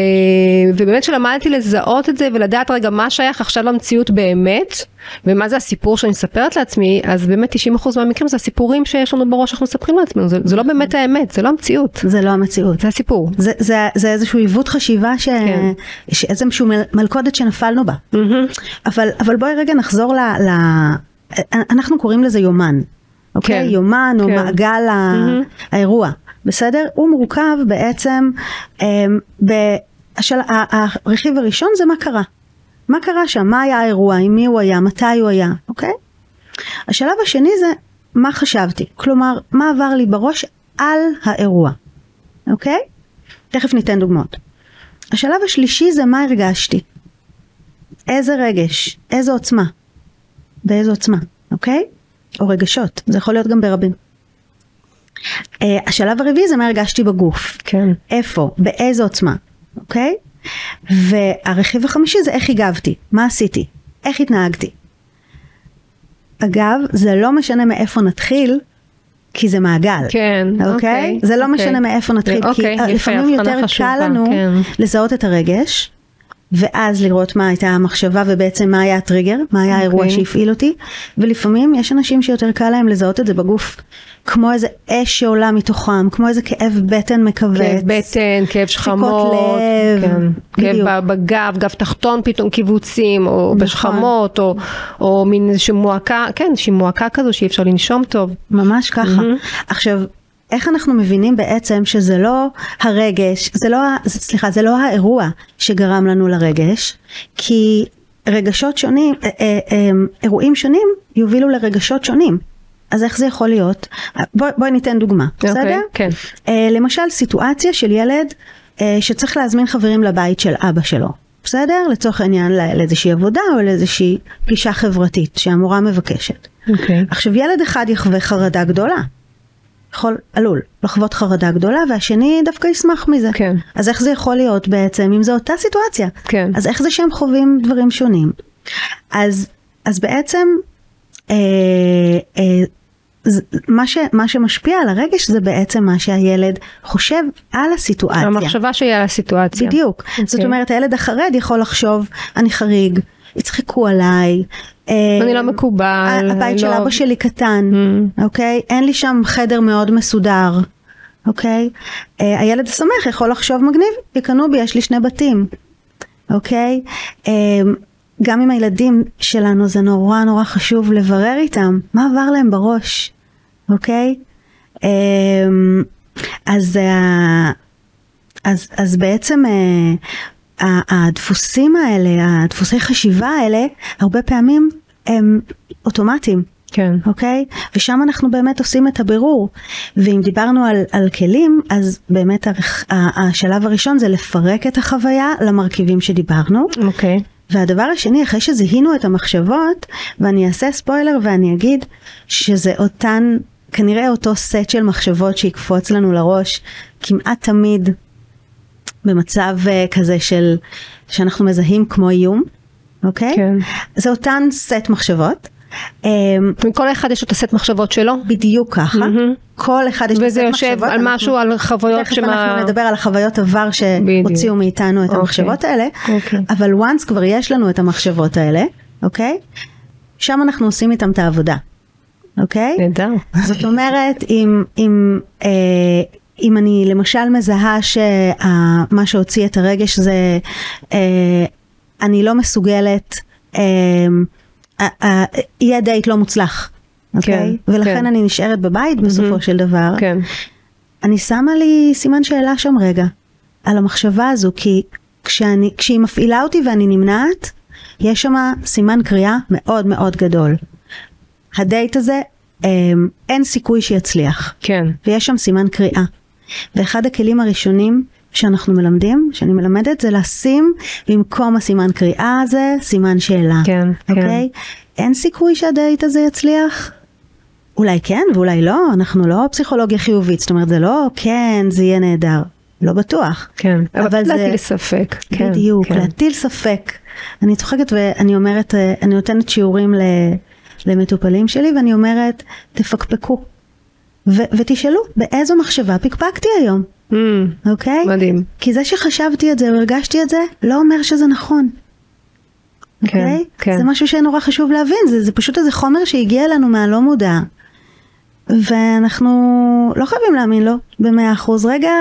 Speaker 1: ובאמת שלמדתי לזהות את זה ולדעת רגע מה שייך עכשיו למציאות באמת, ומה זה הסיפור שאני מספרת לעצמי, אז באמת 90% מהמקרים זה הסיפורים שיש לנו בראש שאנחנו מספרים לעצמנו, זה, זה לא באמת האמת, זה לא המציאות.
Speaker 2: זה לא המציאות.
Speaker 1: זה הסיפור.
Speaker 2: זה, זה, זה איזשהו עיוות חשיבה, ש... כן. איזשהו מלכודת שנפלנו בה.
Speaker 1: Mm-hmm.
Speaker 2: אבל, אבל בואי רגע נחזור ל... ל... אנחנו קוראים לזה יומן. אוקיי? כן, יומן כן. או מעגל mm-hmm. האירוע. בסדר? הוא מורכב בעצם, אמ, בשל, הרכיב הראשון זה מה קרה. מה קרה שם? מה היה האירוע? עם מי הוא היה? מתי הוא היה? אוקיי? השלב השני זה מה חשבתי. כלומר, מה עבר לי בראש על האירוע. אוקיי? תכף ניתן דוגמאות. השלב השלישי זה מה הרגשתי. איזה רגש, איזו עוצמה. באיזו עוצמה, אוקיי? או רגשות, זה יכול להיות גם ברבים. Uh, השלב הרביעי זה מה הרגשתי בגוף.
Speaker 1: כן.
Speaker 2: איפה, באיזו עוצמה, אוקיי? והרכיב החמישי זה איך הגבתי, מה עשיתי, איך התנהגתי. אגב, זה לא משנה מאיפה נתחיל, כי זה מעגל.
Speaker 1: כן,
Speaker 2: אוקיי. אוקיי זה לא אוקיי. משנה מאיפה נתחיל,
Speaker 1: אוקיי,
Speaker 2: כי
Speaker 1: יפה,
Speaker 2: לפעמים יותר קל לנו
Speaker 1: כן.
Speaker 2: לזהות את הרגש, ואז לראות מה הייתה המחשבה ובעצם מה היה הטריגר, מה היה האירוע okay. שהפעיל אותי, ולפעמים יש אנשים שיותר קל להם לזהות את זה בגוף. כמו איזה אש שעולה מתוכם, כמו איזה כאב בטן מכווץ.
Speaker 1: כאב בטן, כאב שכמות,
Speaker 2: לב,
Speaker 1: כן, כאב בגב, גב תחתון פתאום קיבוצים, או נכון. בשכמות, או, או מין איזושהי מועקה, כן, איזושהי מועקה כזו שאי אפשר לנשום טוב.
Speaker 2: ממש ככה. Mm-hmm. עכשיו, איך אנחנו מבינים בעצם שזה לא הרגש, זה לא, סליחה, זה לא האירוע שגרם לנו לרגש, כי רגשות שונים, אה, אה, אה, אירועים שונים יובילו לרגשות שונים. אז איך זה יכול להיות? בואי בוא ניתן דוגמה, okay,
Speaker 1: אוקיי,
Speaker 2: בסדר?
Speaker 1: כן.
Speaker 2: למשל סיטואציה של ילד שצריך להזמין חברים לבית של אבא שלו. בסדר? לצורך העניין לאיזושהי עבודה או לאיזושהי פגישה חברתית שהמורה מבקשת.
Speaker 1: Okay. אוקיי.
Speaker 2: עכשיו ילד אחד יחווה חרדה גדולה. יכול, עלול, לחוות חרדה גדולה והשני דווקא ישמח מזה.
Speaker 1: כן.
Speaker 2: אז איך זה יכול להיות בעצם אם זו אותה סיטואציה?
Speaker 1: כן.
Speaker 2: אז איך זה שהם חווים דברים שונים? אז, אז בעצם אה, אה, מה, ש, מה שמשפיע על הרגש זה בעצם מה שהילד חושב על הסיטואציה.
Speaker 1: המחשבה שהיא על הסיטואציה.
Speaker 2: בדיוק. Okay. זאת אוקיי. אומרת הילד החרד יכול לחשוב אני חריג, יצחקו עליי.
Speaker 1: אה, אני לא מקובל.
Speaker 2: הבית של
Speaker 1: לא...
Speaker 2: אבא שלי קטן,
Speaker 1: Mm.
Speaker 2: אוקיי? אין לי שם חדר מאוד מסודר, אוקיי? אה, הילד השמח יכול לחשוב מגניב, יקנו בי, יש לי שני בתים, אוקיי? אה, גם עם הילדים שלנו זה נורא נורא חשוב לברר איתם מה עבר להם בראש, אוקיי? אז, אז, אז בעצם הדפוסים האלה, הדפוסי חשיבה האלה, הרבה פעמים הם אוטומטיים.
Speaker 1: כן.
Speaker 2: אוקיי? ושם אנחנו באמת עושים את הבירור. ואם דיברנו על, על כלים, אז באמת השלב הראשון זה לפרק את החוויה למרכיבים שדיברנו.
Speaker 1: אוקיי.
Speaker 2: והדבר השני, אחרי שזיהינו את המחשבות, ואני אעשה ספוילר ואני אגיד שזה אותן, כנראה אותו סט של מחשבות שיקפוץ לנו לראש כמעט תמיד במצב כזה של שאנחנו מזהים כמו איום, אוקיי? כן. זה אותן סט מחשבות.
Speaker 1: כל אחד יש לו את הסט מחשבות שלו?
Speaker 2: בדיוק ככה. כל אחד יש
Speaker 1: לו סט מחשבות. וזה יושב על משהו, על חוויות
Speaker 2: שמה... תכף אנחנו נדבר על החוויות עבר שהוציאו מאיתנו את. אוקיי. המחשבות האלה. אוקיי. אבל once כבר יש לנו את המחשבות האלה, אוקיי? שם אנחנו עושים איתם את העבודה, אוקיי?
Speaker 1: נהדר.
Speaker 2: זאת אומרת, אם, אם, אה, אם אני למשל מזהה שמה שהוציא את הרגש זה אה, אני לא מסוגלת, אה, יהיה דייט לא מוצלח, אוקיי? כן, ולכן כן. אני נשארת בבית בסופו mm-hmm. של דבר.
Speaker 1: כן.
Speaker 2: אני שמה לי סימן שאלה שם רגע, על המחשבה הזו, כי כשאני, כשהיא מפעילה אותי ואני נמנעת, יש שם סימן קריאה מאוד מאוד גדול. הדייט הזה, אמ, אין סיכוי שיצליח.
Speaker 1: כן.
Speaker 2: ויש שם סימן קריאה. ואחד הכלים הראשונים שאנחנו מלמדים, שאני מלמדת, זה לשים במקום הסימן קריאה הזה, סימן שאלה.
Speaker 1: כן,
Speaker 2: כן. אוקיי? אין סיכוי שהדייט הזה יצליח? אולי כן ואולי לא, אנחנו לא פסיכולוגיה חיובית, זאת אומרת זה לא כן, זה יהיה נהדר. לא בטוח.
Speaker 1: כן, אבל זה... להטיל ספק.
Speaker 2: כן, בדיוק, כן. להטיל ספק. אני צוחקת ואני אומרת, אה, אני נותנת שיעורים למטופלים שלי ואני אומרת, תפקפקו. ו- ותשאלו, באיזו מחשבה פקפקתי היום?
Speaker 1: Mm,
Speaker 2: אוקיי?
Speaker 1: Mm, okay? מדהים.
Speaker 2: כי זה שחשבתי את זה והרגשתי את זה, לא אומר שזה נכון.
Speaker 1: כן, אוקיי? Okay? כן.
Speaker 2: זה משהו שנורא חשוב להבין, זה, זה פשוט איזה חומר שהגיע אלינו מהלא מודע. ואנחנו לא חייבים להאמין לו במאה אחוז. רגע,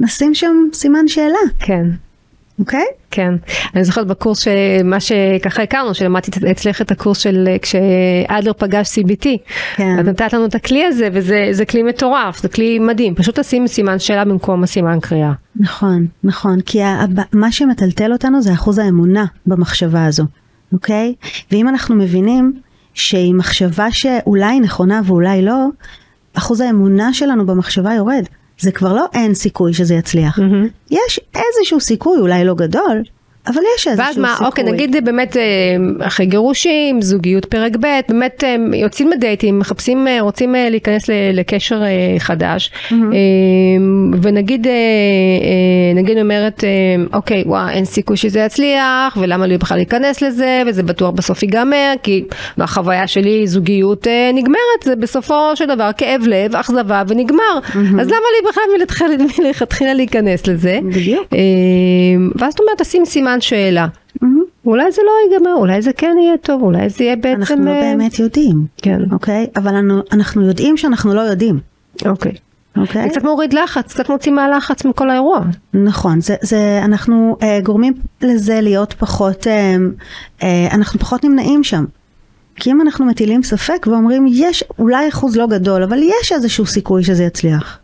Speaker 2: נשים שם סימן שאלה.
Speaker 1: כן.
Speaker 2: אוקיי? Okay?
Speaker 1: כן. אני זוכרת בקורס שמה שככה הכרנו, שלמדתי אצלך את הקורס של כשאדלר פגש CBT. כן. את נתת לנו את הכלי הזה, וזה כלי מטורף, זה כלי מדהים. פשוט תשים סימן שאלה במקום הסימן קריאה.
Speaker 2: נכון, נכון. כי מה שמטלטל אותנו זה אחוז האמונה במחשבה הזו, אוקיי? ואם אנחנו מבינים שהיא מחשבה שאולי נכונה ואולי לא, אחוז האמונה שלנו במחשבה יורד. זה כבר לא אין סיכוי שזה יצליח. Mm-hmm. יש איזשהו סיכוי, אולי לא גדול, אבל יש איזשהו
Speaker 1: ואז מה,
Speaker 2: סיכוי.
Speaker 1: אוקיי, נגיד באמת אה, אחרי גירושים, זוגיות פרק ב', באמת אה, יוצאים לדייטים, מחפשים, אה, רוצים להיכנס לקשר חדש, mm-hmm. ונגיד, נגיד אומרת, אוקיי, וואה, אין סיכוי שזה יצליח, ולמה לי בכלל להיכנס לזה, וזה בטוח בסוף ייגמר, כי בחוויה שלי זוגיות נגמרת, זה בסופו של דבר כאב לב, אכזבה ונגמר. Mm-hmm. אז למה לי בכלל מלכתחילה להיכנס לזה?
Speaker 2: בדיוק.
Speaker 1: ואז זאת אומרת, תשים סימן סימן שאלה. Mm-hmm. אולי זה לא ייגמר, אולי זה כן יהיה טוב, אולי זה יהיה בעצם...
Speaker 2: אנחנו לא אה, באמת יודעים.
Speaker 1: כן.
Speaker 2: אוקיי? אבל אנחנו, אנחנו יודעים שאנחנו לא יודעים.
Speaker 1: אוקיי.
Speaker 2: אוקיי?
Speaker 1: זה קצת מוריד לחץ, קצת מוציא מהלחץ מכל האירוע.
Speaker 2: נכון, זה, זה, אנחנו אה, גורמים לזה להיות פחות, אה, אה, אנחנו פחות נמנעים שם. כי אם אנחנו מטילים ספק ואומרים, יש אולי אחוז לא גדול, אבל יש איזשהו סיכוי שזה יצליח.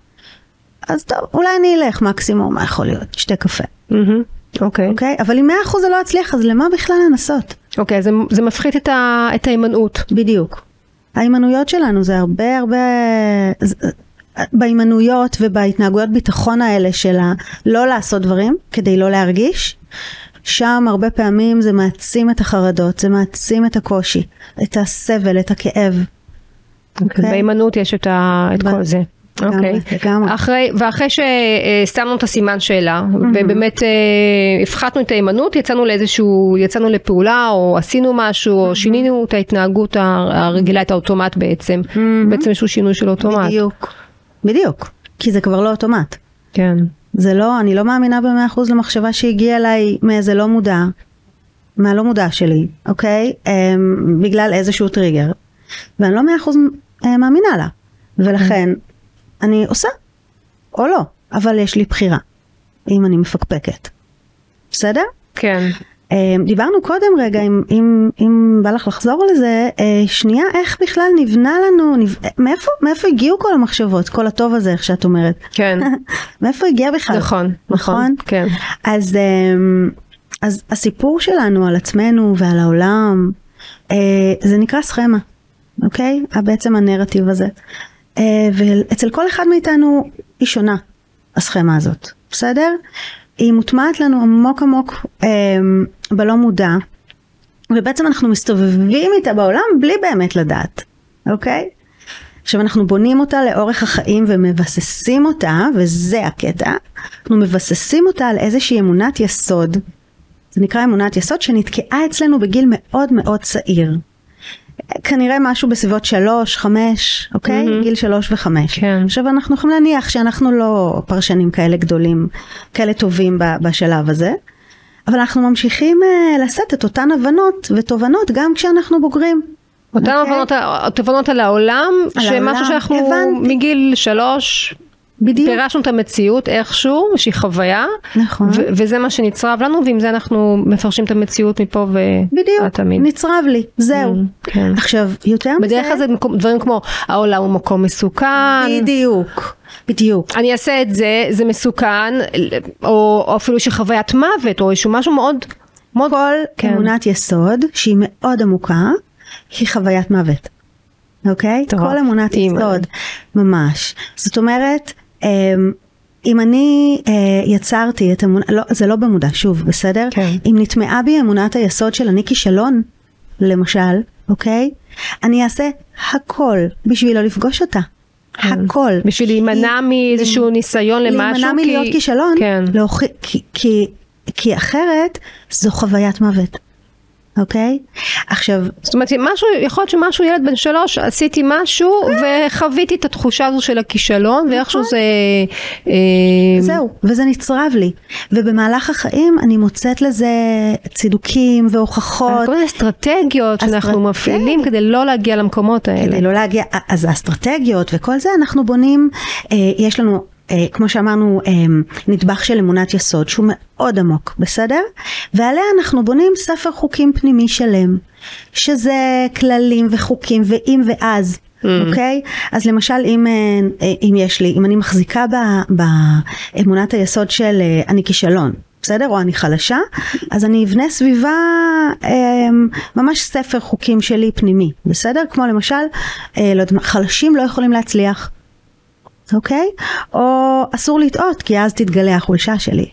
Speaker 2: אז טוב, אולי אני אלך מקסימום, מה יכול להיות? שתי קפה.
Speaker 1: Mm-hmm. אוקיי. Okay.
Speaker 2: אוקיי? Okay? אבל אם 100% זה לא יצליח, אז למה בכלל לנסות?
Speaker 1: אוקיי, okay, זה, זה מפחית את, ה, את ההימנעות.
Speaker 2: בדיוק. ההימנעויות שלנו זה הרבה הרבה... בהימנעויות ובהתנהגויות ביטחון האלה של הלא לעשות דברים כדי לא להרגיש, שם הרבה פעמים זה מעצים את החרדות, זה מעצים את הקושי, את הסבל, את הכאב.
Speaker 1: Okay. אוקיי? Okay. בהימנעות יש את, ה... את כל זה. אוקיי, okay. אחרי, ואחרי ששמנו את הסימן שאלה, mm-hmm. ובאמת אה, הפחתנו את ההימנעות, יצאנו לאיזשהו, יצאנו לפעולה, או עשינו משהו, mm-hmm. או שינינו את ההתנהגות הרגילה, את האוטומט בעצם, mm-hmm. בעצם איזשהו שינוי של אוטומט.
Speaker 2: בדיוק, בדיוק, כי זה כבר לא אוטומט.
Speaker 1: כן.
Speaker 2: זה לא, אני לא מאמינה במאה אחוז למחשבה שהגיעה אליי מאיזה לא מודע, מהלא מודע שלי, אוקיי? אמ, um, בגלל איזשהו טריגר, ואני לא מאה אחוז uh, מאמינה לה, ולכן אני עושה, או לא, אבל יש לי בחירה, אם אני מפקפקת. בסדר?
Speaker 1: כן.
Speaker 2: אה, דיברנו קודם רגע, אם, אם, אם בא לך לחזור לזה, אה, שנייה, איך בכלל נבנה לנו, נב... מאיפה, מאיפה הגיעו כל המחשבות, כל הטוב הזה, איך שאת אומרת?
Speaker 1: כן. *laughs*
Speaker 2: מאיפה הגיע בכלל?
Speaker 1: נכון, נכון, נכון, כן.
Speaker 2: אז, אה, אז הסיפור שלנו על עצמנו ועל העולם, זה נקרא סכמה, אוקיי? בעצם הנרטיב הזה. אה, ואצל כל אחד מאיתנו היא שונה, הסכמה הזאת, בסדר? היא מוטמעת לנו עמוק עמוק אה, בלא מודע, ובעצם אנחנו מסתובבים איתה בעולם בלי באמת לדעת, אוקיי? עכשיו אנחנו בונים אותה לאורך החיים ומבססים אותה, וזה הקטע, אנחנו מבססים אותה על איזושהי אמונת יסוד, זה נקרא אמונת יסוד שנתקעה אצלנו בגיל מאוד מאוד צעיר. כנראה משהו בסביבות שלוש, חמש, אוקיי? Mm-hmm. גיל שלוש וחמש. כן. עכשיו אנחנו יכולים להניח שאנחנו לא פרשנים כאלה גדולים, כאלה טובים בשלב הזה, אבל אנחנו ממשיכים uh, לשאת את אותן הבנות ותובנות גם כשאנחנו בוגרים.
Speaker 1: אותן okay. אוקיי? תובנות על העולם, על שמשהו שאנחנו הבנתי. מגיל שלוש בדיוק. פירשנו את המציאות איכשהו, שהיא חוויה, נכון. ו- וזה מה שנצרב לנו, ועם זה אנחנו מפרשים את המציאות מפה ועד
Speaker 2: תמיד. בדיוק, נצרב לי, זהו. Mm, כן. עכשיו, יותר
Speaker 1: מזה... בדרך כלל זה דברים כמו, העולם הוא מקום מסוכן.
Speaker 2: בדיוק. בדיוק.
Speaker 1: אני אעשה את זה, זה מסוכן, או, או אפילו שחוויית מוות, או איזשהו משהו מאוד...
Speaker 2: מאוד כל כן. אמונת יסוד, שהיא מאוד עמוקה, היא חוויית מוות. אוקיי? טוב, כל אמונת יסוד, ממש. זאת אומרת, אם אני אה, יצרתי את אמונה, לא, זה לא במודע, שוב, בסדר? כן. אם נטמעה בי אמונת היסוד של אני כישלון, למשל, אוקיי? אני אעשה הכל בשביל לא לפגוש אותה. כן. הכל.
Speaker 1: בשביל להימנע מאיזשהו ניסיון למשהו.
Speaker 2: להימנע מלהיות כי... כישלון. כן. להוכ... כי, כי, כי אחרת זו חוויית מוות. אוקיי? עכשיו...
Speaker 1: זאת אומרת, משהו, יכול להיות שמשהו, ילד בן שלוש, עשיתי משהו וחוויתי את התחושה הזו של הכישלון, ואיכשהו נכון. זה...
Speaker 2: אה, זהו, וזה נצרב לי. ובמהלך החיים אני מוצאת לזה צידוקים והוכחות.
Speaker 1: כל מיני אסטרטגיות שאנחנו מפעילים כדי לא להגיע למקומות האלה.
Speaker 2: כדי לא להגיע, אז האסטרטגיות וכל זה אנחנו בונים, אה, יש לנו אה, כמו שאמרנו, אה, נדבך של אמונת יסוד שהוא מאוד עמוק, בסדר? ועליה אנחנו בונים ספר חוקים פנימי שלם, שזה כללים וחוקים ואם ואז. Mm. אוקיי? Mm. Okay? אז למשל אם, אה, אם יש לי, אם אני מחזיקה באמונת היסוד של אה, אני כישלון, בסדר? או אני חלשה, אז אני אבנה סביבה אה, ממש ספר חוקים שלי פנימי, בסדר? כמו למשל, אה, לא יודעת, חלשים לא יכולים להצליח. אוקיי? או אסור לטעות, כי אז תתגלה החולשה שלי.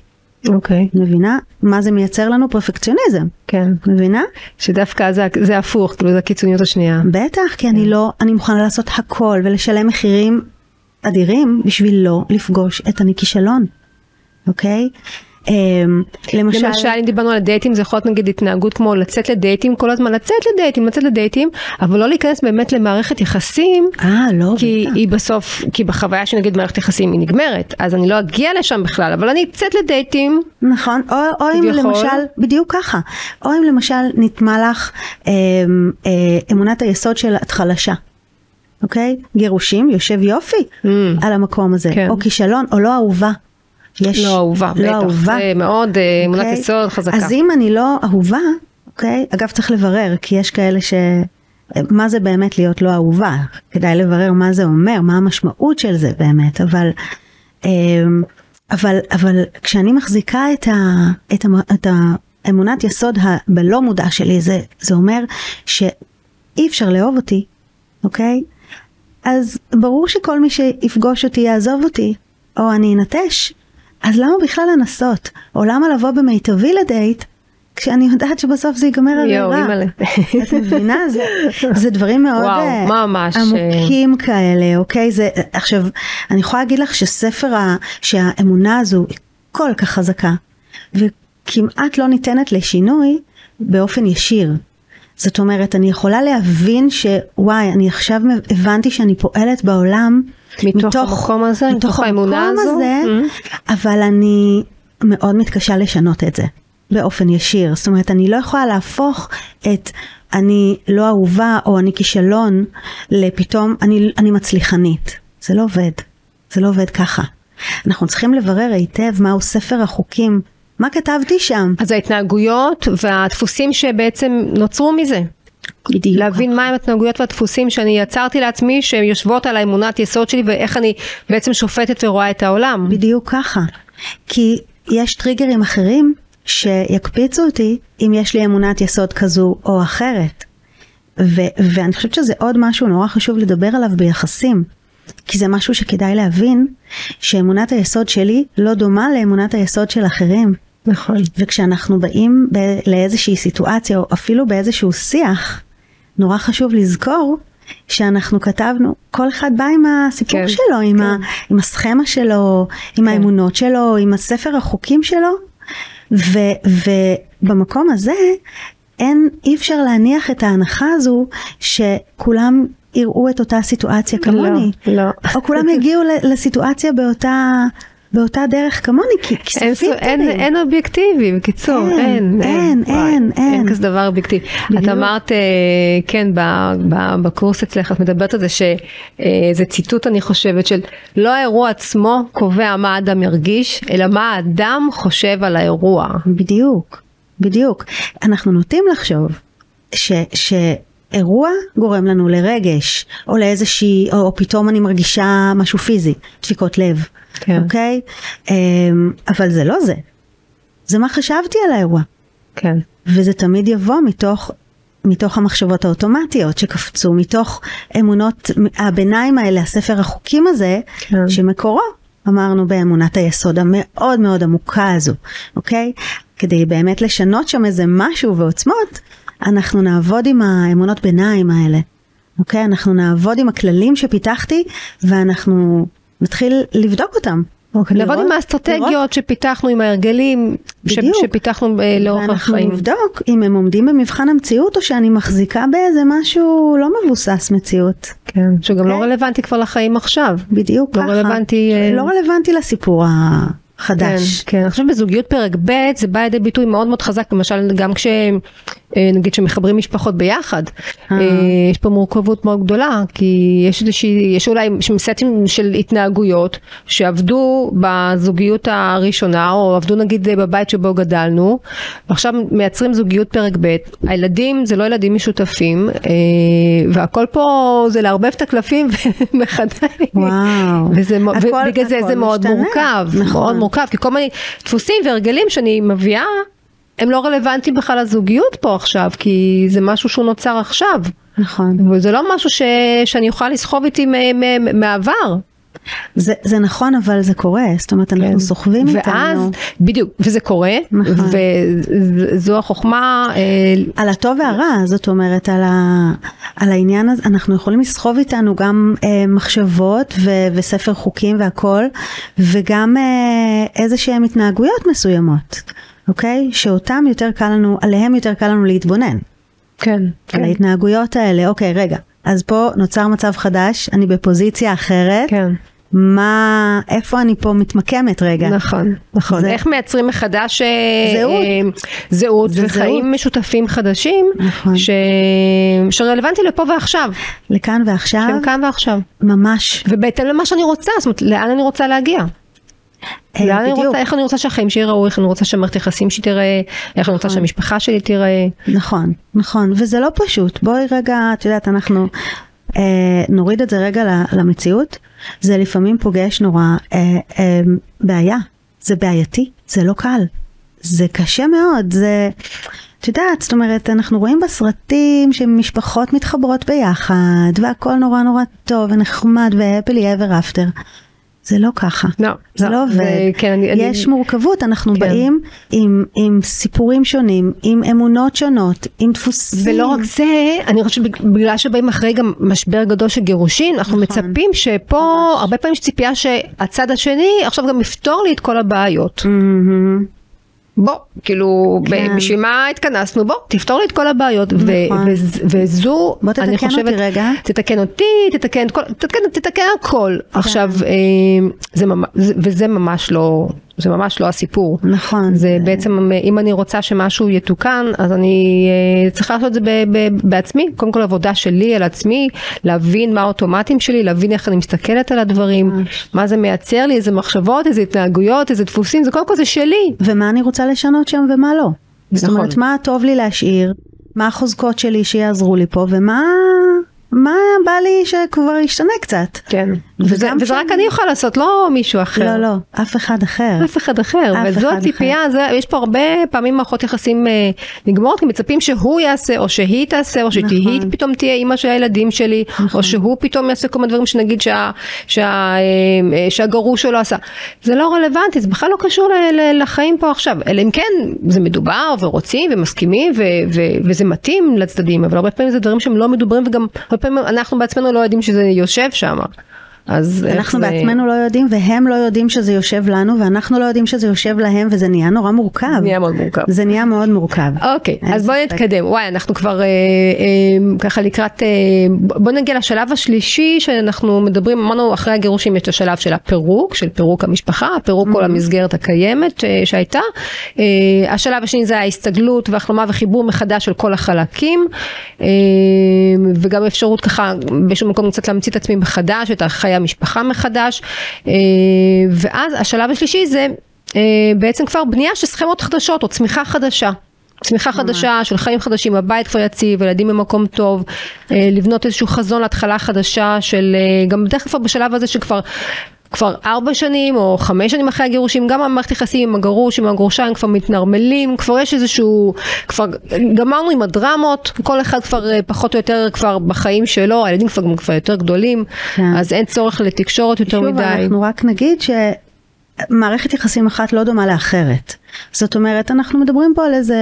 Speaker 1: אוקיי.
Speaker 2: מבינה? מה זה מייצר לנו? פרפקציוניזם.
Speaker 1: כן.
Speaker 2: מבינה?
Speaker 1: שדווקא זה, זה הפוך, כאילו זה הקיצוניות השנייה.
Speaker 2: בטח, כי אני לא, אני מוכנה לעשות הכל ולשלם מחירים אדירים בשביל לא לפגוש את אני כישלון. אוקיי?
Speaker 1: אמ, למשל, למשל אם דיברנו על הדייטים זה יכול להיות נגיד התנהגות כמו לצאת לדייטים כל הזמן לצאת לדייטים לצאת לדייטים אבל לא להיכנס באמת למערכת יחסים
Speaker 2: אה לא
Speaker 1: כי בטח. היא בסוף כי בחוויה שנגיד מערכת יחסים היא נגמרת אז אני לא אגיע לשם בכלל אבל אני אצאת לדייטים
Speaker 2: נכון או, או אם למשל בדיוק ככה או אם למשל נטמע לך אה, אה, אמונת היסוד של את חלשה אוקיי גירושים יושב יופי mm. על המקום הזה כן. או כישלון או לא אהובה
Speaker 1: יש... לא אהובה, לא בטח. אהובה. זה מאוד אה, אמונת okay. אוקיי? יסוד חזקה.
Speaker 2: אז אם אני לא אהובה, אוקיי? Okay, אגב צריך לברר, כי יש כאלה ש... מה זה באמת להיות לא אהובה? כדאי לברר מה זה אומר, מה המשמעות של זה באמת, אבל... אמ, אבל, אבל כשאני מחזיקה את, ה, את, ה, את האמונת יסוד הבלא מודע שלי, זה, זה אומר שאי אפשר לאהוב אותי, אוקיי? אז ברור שכל מי שיפגוש אותי יעזוב אותי, או אני אנטש, אז למה בכלל לנסות? או למה לבוא במיטבי לדייט, כשאני יודעת שבסוף זה ייגמר הרי רע. את מבינה? זה, זה דברים מאוד וואו, אה, ממש. אה. עמוקים כאלה, אוקיי? זה, עכשיו, אני יכולה להגיד לך שספר, ה, שהאמונה הזו היא כל כך חזקה, וכמעט לא ניתנת לשינוי באופן ישיר. זאת אומרת, אני יכולה להבין שוואי, אני עכשיו הבנתי שאני פועלת בעולם
Speaker 1: מתוך, מתוך המקום הזה, מתוך, מתוך האמונה הזו, הזה,
Speaker 2: mm-hmm. אבל אני מאוד מתקשה לשנות את זה באופן ישיר. זאת אומרת, אני לא יכולה להפוך את אני לא אהובה או אני כישלון לפתאום אני, אני מצליחנית. זה לא עובד. זה לא עובד ככה. אנחנו צריכים לברר היטב מהו ספר החוקים מה כתבתי שם?
Speaker 1: אז ההתנהגויות והדפוסים שבעצם נוצרו מזה. בדיוק. להבין מהם ההתנהגויות והדפוסים שאני יצרתי לעצמי שיושבות על האמונת יסוד שלי ואיך אני בעצם שופטת ורואה את העולם.
Speaker 2: בדיוק ככה. כי יש טריגרים אחרים שיקפיצו אותי אם יש לי אמונת יסוד כזו או אחרת. ו- ואני חושבת שזה עוד משהו נורא חשוב לדבר עליו ביחסים. כי זה משהו שכדאי להבין שאמונת היסוד שלי לא דומה לאמונת היסוד של אחרים.
Speaker 1: נכון.
Speaker 2: וכשאנחנו באים ב- לאיזושהי סיטואציה או אפילו באיזשהו שיח, נורא חשוב לזכור שאנחנו כתבנו, כל אחד בא עם הסיפור כן, שלו, עם, כן. ה, עם הסכמה שלו, עם כן. האמונות שלו, עם הספר החוקים שלו, ו, ובמקום הזה אין, אי אפשר להניח את ההנחה הזו שכולם יראו את אותה סיטואציה כמוני.
Speaker 1: לא, לא.
Speaker 2: או כולם יגיעו לסיטואציה באותה... באותה דרך כמוני, כי כספים
Speaker 1: אין, אין, אין אובייקטיבי, בקיצור, אין,
Speaker 2: אין, אין, אין, אין,
Speaker 1: אין כזה דבר אובייקטיבי. את אמרת, אה, כן, בקורס אצלך, את מדברת על זה שזה אה, ציטוט, אני חושבת, של לא האירוע עצמו קובע מה האדם ירגיש, אלא מה האדם חושב על האירוע.
Speaker 2: בדיוק, בדיוק. אנחנו נוטים לחשוב ש... ש אירוע גורם לנו לרגש, או לאיזושהי, או, או פתאום אני מרגישה משהו פיזי, דפיקות לב, כן. אוקיי? Um, אבל זה לא זה. זה מה חשבתי על האירוע.
Speaker 1: כן.
Speaker 2: וזה תמיד יבוא מתוך, מתוך המחשבות האוטומטיות שקפצו, מתוך אמונות הביניים האלה, הספר החוקים הזה, כן. שמקורו, אמרנו, באמונת היסוד המאוד מאוד עמוקה הזו, אוקיי? כדי באמת לשנות שם איזה משהו ועוצמות, אנחנו נעבוד עם האמונות ביניים האלה, אוקיי? אנחנו נעבוד עם הכללים שפיתחתי ואנחנו נתחיל לבדוק אותם.
Speaker 1: אוקיי, לעבוד עם האסטרטגיות לראות. שפיתחנו, עם ההרגלים בדיוק. שפיתחנו אה, לאורך החיים.
Speaker 2: ואנחנו נבדוק אם הם עומדים במבחן המציאות או שאני מחזיקה באיזה משהו לא מבוסס מציאות.
Speaker 1: כן, שגם okay. לא אוקיי? רלוונטי כבר לחיים עכשיו.
Speaker 2: בדיוק
Speaker 1: לא ככה. רלוונטי...
Speaker 2: אה, לא רלוונטי לסיפור ה... חדש.
Speaker 1: כן, כן, אני חושבת בזוגיות פרק ב' זה בא לידי ביטוי מאוד מאוד חזק, למשל גם כש... אה, נגיד שמחברים משפחות ביחד, אה. אה, יש פה מורכבות מאוד גדולה, כי יש איזושהי, יש אולי סטים של התנהגויות שעבדו בזוגיות הראשונה, או עבדו נגיד בבית שבו גדלנו, ועכשיו מייצרים זוגיות פרק ב', הילדים זה לא ילדים משותפים, והכל פה זה לערבב את הקלפים *laughs* מחדש.
Speaker 2: וואו.
Speaker 1: ובגלל זה זה מאוד מורכב, נכון. מאוד מורכב, כי כל מיני דפוסים והרגלים שאני מביאה הם לא רלוונטיים בכלל לזוגיות פה עכשיו, כי זה משהו שהוא נוצר עכשיו.
Speaker 2: נכון.
Speaker 1: וזה לא משהו ש... שאני אוכל לסחוב איתי מהעבר.
Speaker 2: זה, זה נכון אבל זה קורה, זאת אומרת אנחנו כן. סוחבים
Speaker 1: ואז, איתנו. ואז, בדיוק, וזה קורה, נכון. וזו החוכמה. אה,
Speaker 2: על הטוב והרע, זאת אומרת על, ה, על העניין הזה, אנחנו יכולים לסחוב איתנו גם אה, מחשבות ו, וספר חוקים והכל, וגם אה, איזה שהן התנהגויות מסוימות. אוקיי? שאותם יותר קל לנו, עליהם יותר קל לנו להתבונן.
Speaker 1: כן. על
Speaker 2: כן. ההתנהגויות האלה, אוקיי, רגע, אז פה נוצר מצב חדש, אני בפוזיציה אחרת.
Speaker 1: כן.
Speaker 2: מה, איפה אני פה מתמקמת רגע.
Speaker 1: נכון, נכון. זה... איך מייצרים מחדש אה, זהות, אה, זהות וחיים משותפים חדשים, נכון. ש... שרלוונטי לפה ועכשיו.
Speaker 2: לכאן ועכשיו.
Speaker 1: שהם כאן ועכשיו.
Speaker 2: ממש.
Speaker 1: ובהתאם למה שאני רוצה, זאת אומרת, לאן אני רוצה להגיע. אה, לאן אני רוצה, איך אני רוצה שהחיים שלי יראו, איך אני רוצה שהמערכת יחסים שלי תראה, איך אני רוצה נכון. שהמשפחה שלי תראה.
Speaker 2: נכון, נכון, וזה לא פשוט. בואי רגע, את יודעת, אנחנו אה, נוריד את זה רגע למציאות. זה לפעמים פוגש נורא אה, אה, בעיה, זה בעייתי, זה לא קל, זה קשה מאוד, זה... את יודעת, זאת אומרת, אנחנו רואים בסרטים שמשפחות מתחברות ביחד, והכל נורא נורא טוב ונחמד והפלי ever after. זה לא ככה,
Speaker 1: לא,
Speaker 2: זה לא, לא עובד, זה, כן, אני, יש אני, מורכבות, אנחנו כן. באים עם, עם סיפורים שונים, עם אמונות שונות, עם דפוסים.
Speaker 1: ולא רק זה, אני חושבת שבגלל שבאים אחרי גם משבר גדול של גירושין, אנחנו נכון. מצפים שפה, ממש. הרבה פעמים יש ציפייה שהצד השני עכשיו גם יפתור לי את כל הבעיות. Mm-hmm. בוא, כאילו, כן. בשביל מה התכנסנו? בוא, תפתור לי את כל הבעיות. נכון. וזו,
Speaker 2: בוא תתקן חושבת, אותי רגע.
Speaker 1: תתקן אותי, תתקן את כל, תתקן, תתקן הכל. כן. עכשיו, אה, זה ממש, וזה ממש לא, זה ממש לא הסיפור.
Speaker 2: נכון.
Speaker 1: זה בעצם, אם אני רוצה שמשהו יתוקן, אז אני uh, צריכה לעשות את זה ב- ב- בעצמי. קודם כל עבודה שלי על עצמי, להבין מה האוטומטים שלי, להבין איך אני מסתכלת על הדברים, מה זה מייצר לי, איזה מחשבות, איזה התנהגויות, איזה דפוסים, זה קודם כל זה שלי.
Speaker 2: ומה אני רוצה לשנות שם ומה לא. נכון. זאת אומרת, מה טוב לי להשאיר, מה החוזקות שלי שיעזרו לי פה, ומה מה בא לי שכבר ישתנה קצת.
Speaker 1: כן. וזה, וזה שאני... רק אני יכולה לעשות, לא מישהו אחר.
Speaker 2: לא, לא, אף אחד אחר.
Speaker 1: אף אחד אחר, אף וזו הציפייה, זה, יש פה הרבה פעמים מערכות יחסים אה, נגמרות, כי מצפים שהוא יעשה, או שהיא תעשה, או שהיא נכון. פתאום תהיה אימא של הילדים שלי, נכון. או שהוא פתאום יעשה כל מיני דברים שנגיד שה, שה, אה, אה, שהגרוש שלו עשה. זה לא רלוונטי, זה בכלל לא קשור ל, ל, לחיים פה עכשיו, אלא אם כן זה מדובר ורוצים ומסכימים ו, ו, וזה מתאים לצדדים, אבל הרבה פעמים זה דברים שהם לא מדוברים וגם הרבה פעמים אנחנו בעצמנו לא יודעים שזה יושב שם.
Speaker 2: אז אנחנו זה... בעצמנו לא יודעים והם לא יודעים שזה יושב לנו ואנחנו לא יודעים שזה יושב להם וזה נהיה נורא מורכב.
Speaker 1: נהיה מאוד מורכב.
Speaker 2: זה נהיה מאוד מורכב.
Speaker 1: אוקיי, אז בואי נתקדם. וואי, אנחנו כבר אה, אה, ככה לקראת, אה, בוא נגיע לשלב השלישי שאנחנו מדברים, אמרנו אחרי הגירושים יש את השלב של הפירוק, של פירוק המשפחה, פירוק mm-hmm. כל המסגרת הקיימת אה, שהייתה. אה, השלב השני זה ההסתגלות והחלמה וחיבור מחדש של כל החלקים, אה, וגם אפשרות ככה באיזשהו מקום קצת להמציא את עצמי מחדש, את החיה המשפחה מחדש, אה, ואז השלב השלישי זה אה, בעצם כבר בנייה של סכמות חדשות או צמיחה חדשה. צמיחה חדשה של חיים חדשים, הבית כבר יציב, ילדים במקום טוב, אה, לבנות איזשהו חזון להתחלה חדשה של, גם בדרך כלל בשלב הזה שכבר כבר ארבע שנים או חמש שנים אחרי הגירושים, גם המערכת יחסים עם הגרוש, עם הגרושיים כבר מתנרמלים, כבר יש איזשהו, כבר גמרנו עם הדרמות, כל אחד כבר אה, פחות או יותר כבר בחיים שלו, הילדים כבר, כבר יותר גדולים, כן. אז אין צורך לתקשורת יותר
Speaker 2: שוב,
Speaker 1: מדי.
Speaker 2: שוב, אנחנו רק נגיד ש... מערכת יחסים אחת לא דומה לאחרת. זאת אומרת, אנחנו מדברים פה על איזה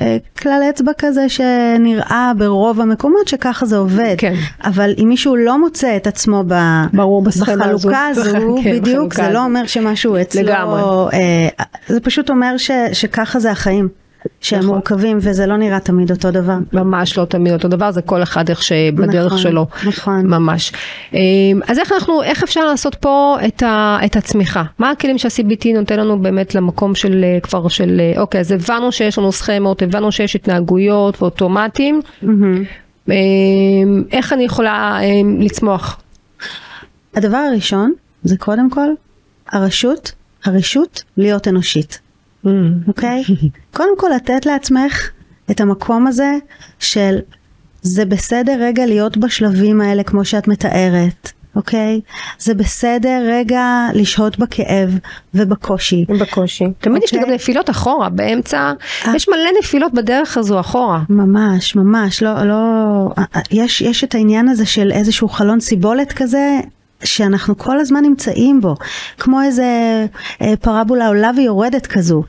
Speaker 2: אה, כלל אצבע כזה שנראה ברוב המקומות שככה זה עובד. כן. אבל אם מישהו לא מוצא את עצמו ב,
Speaker 1: ברור,
Speaker 2: בחלוקה הזו, *laughs* הזו כן, בדיוק, זה לא אומר שמשהו אצלו... לגמרי. אה, זה פשוט אומר ש, שככה זה החיים. שהם נכון. מורכבים וזה לא נראה תמיד אותו דבר.
Speaker 1: ממש לא תמיד אותו דבר, זה כל אחד איך שבדרך נכון, שלו. נכון. ממש. אמ, אז איך אנחנו, איך אפשר לעשות פה את, ה, את הצמיחה? מה הכלים שה-CBT נותן לנו באמת למקום של אה, כבר של, אה, אוקיי, אז הבנו שיש לנו סכמות, הבנו שיש התנהגויות ואוטומטים. Mm-hmm. איך אני יכולה אמ, לצמוח?
Speaker 2: הדבר הראשון זה קודם כל הרשות, הרשות להיות אנושית. Mm. אוקיי? Okay? קודם כל לתת לעצמך את המקום הזה של זה בסדר רגע להיות בשלבים האלה כמו שאת מתארת. אוקיי? Okay? זה בסדר רגע לשהות בכאב ובקושי.
Speaker 1: בקושי. תמיד okay? יש לי גם אוקיי? נפילות אחורה, באמצע, 아, אה. יש מלא נפילות בדרך הזו אחורה.
Speaker 2: ממש, ממש, לא, לא, יש, יש את העניין הזה של איזשהו חלון סיבולת כזה, שאנחנו כל הזמן נמצאים בו, כמו איזה אה, פרבולה עולה ויורדת כזו.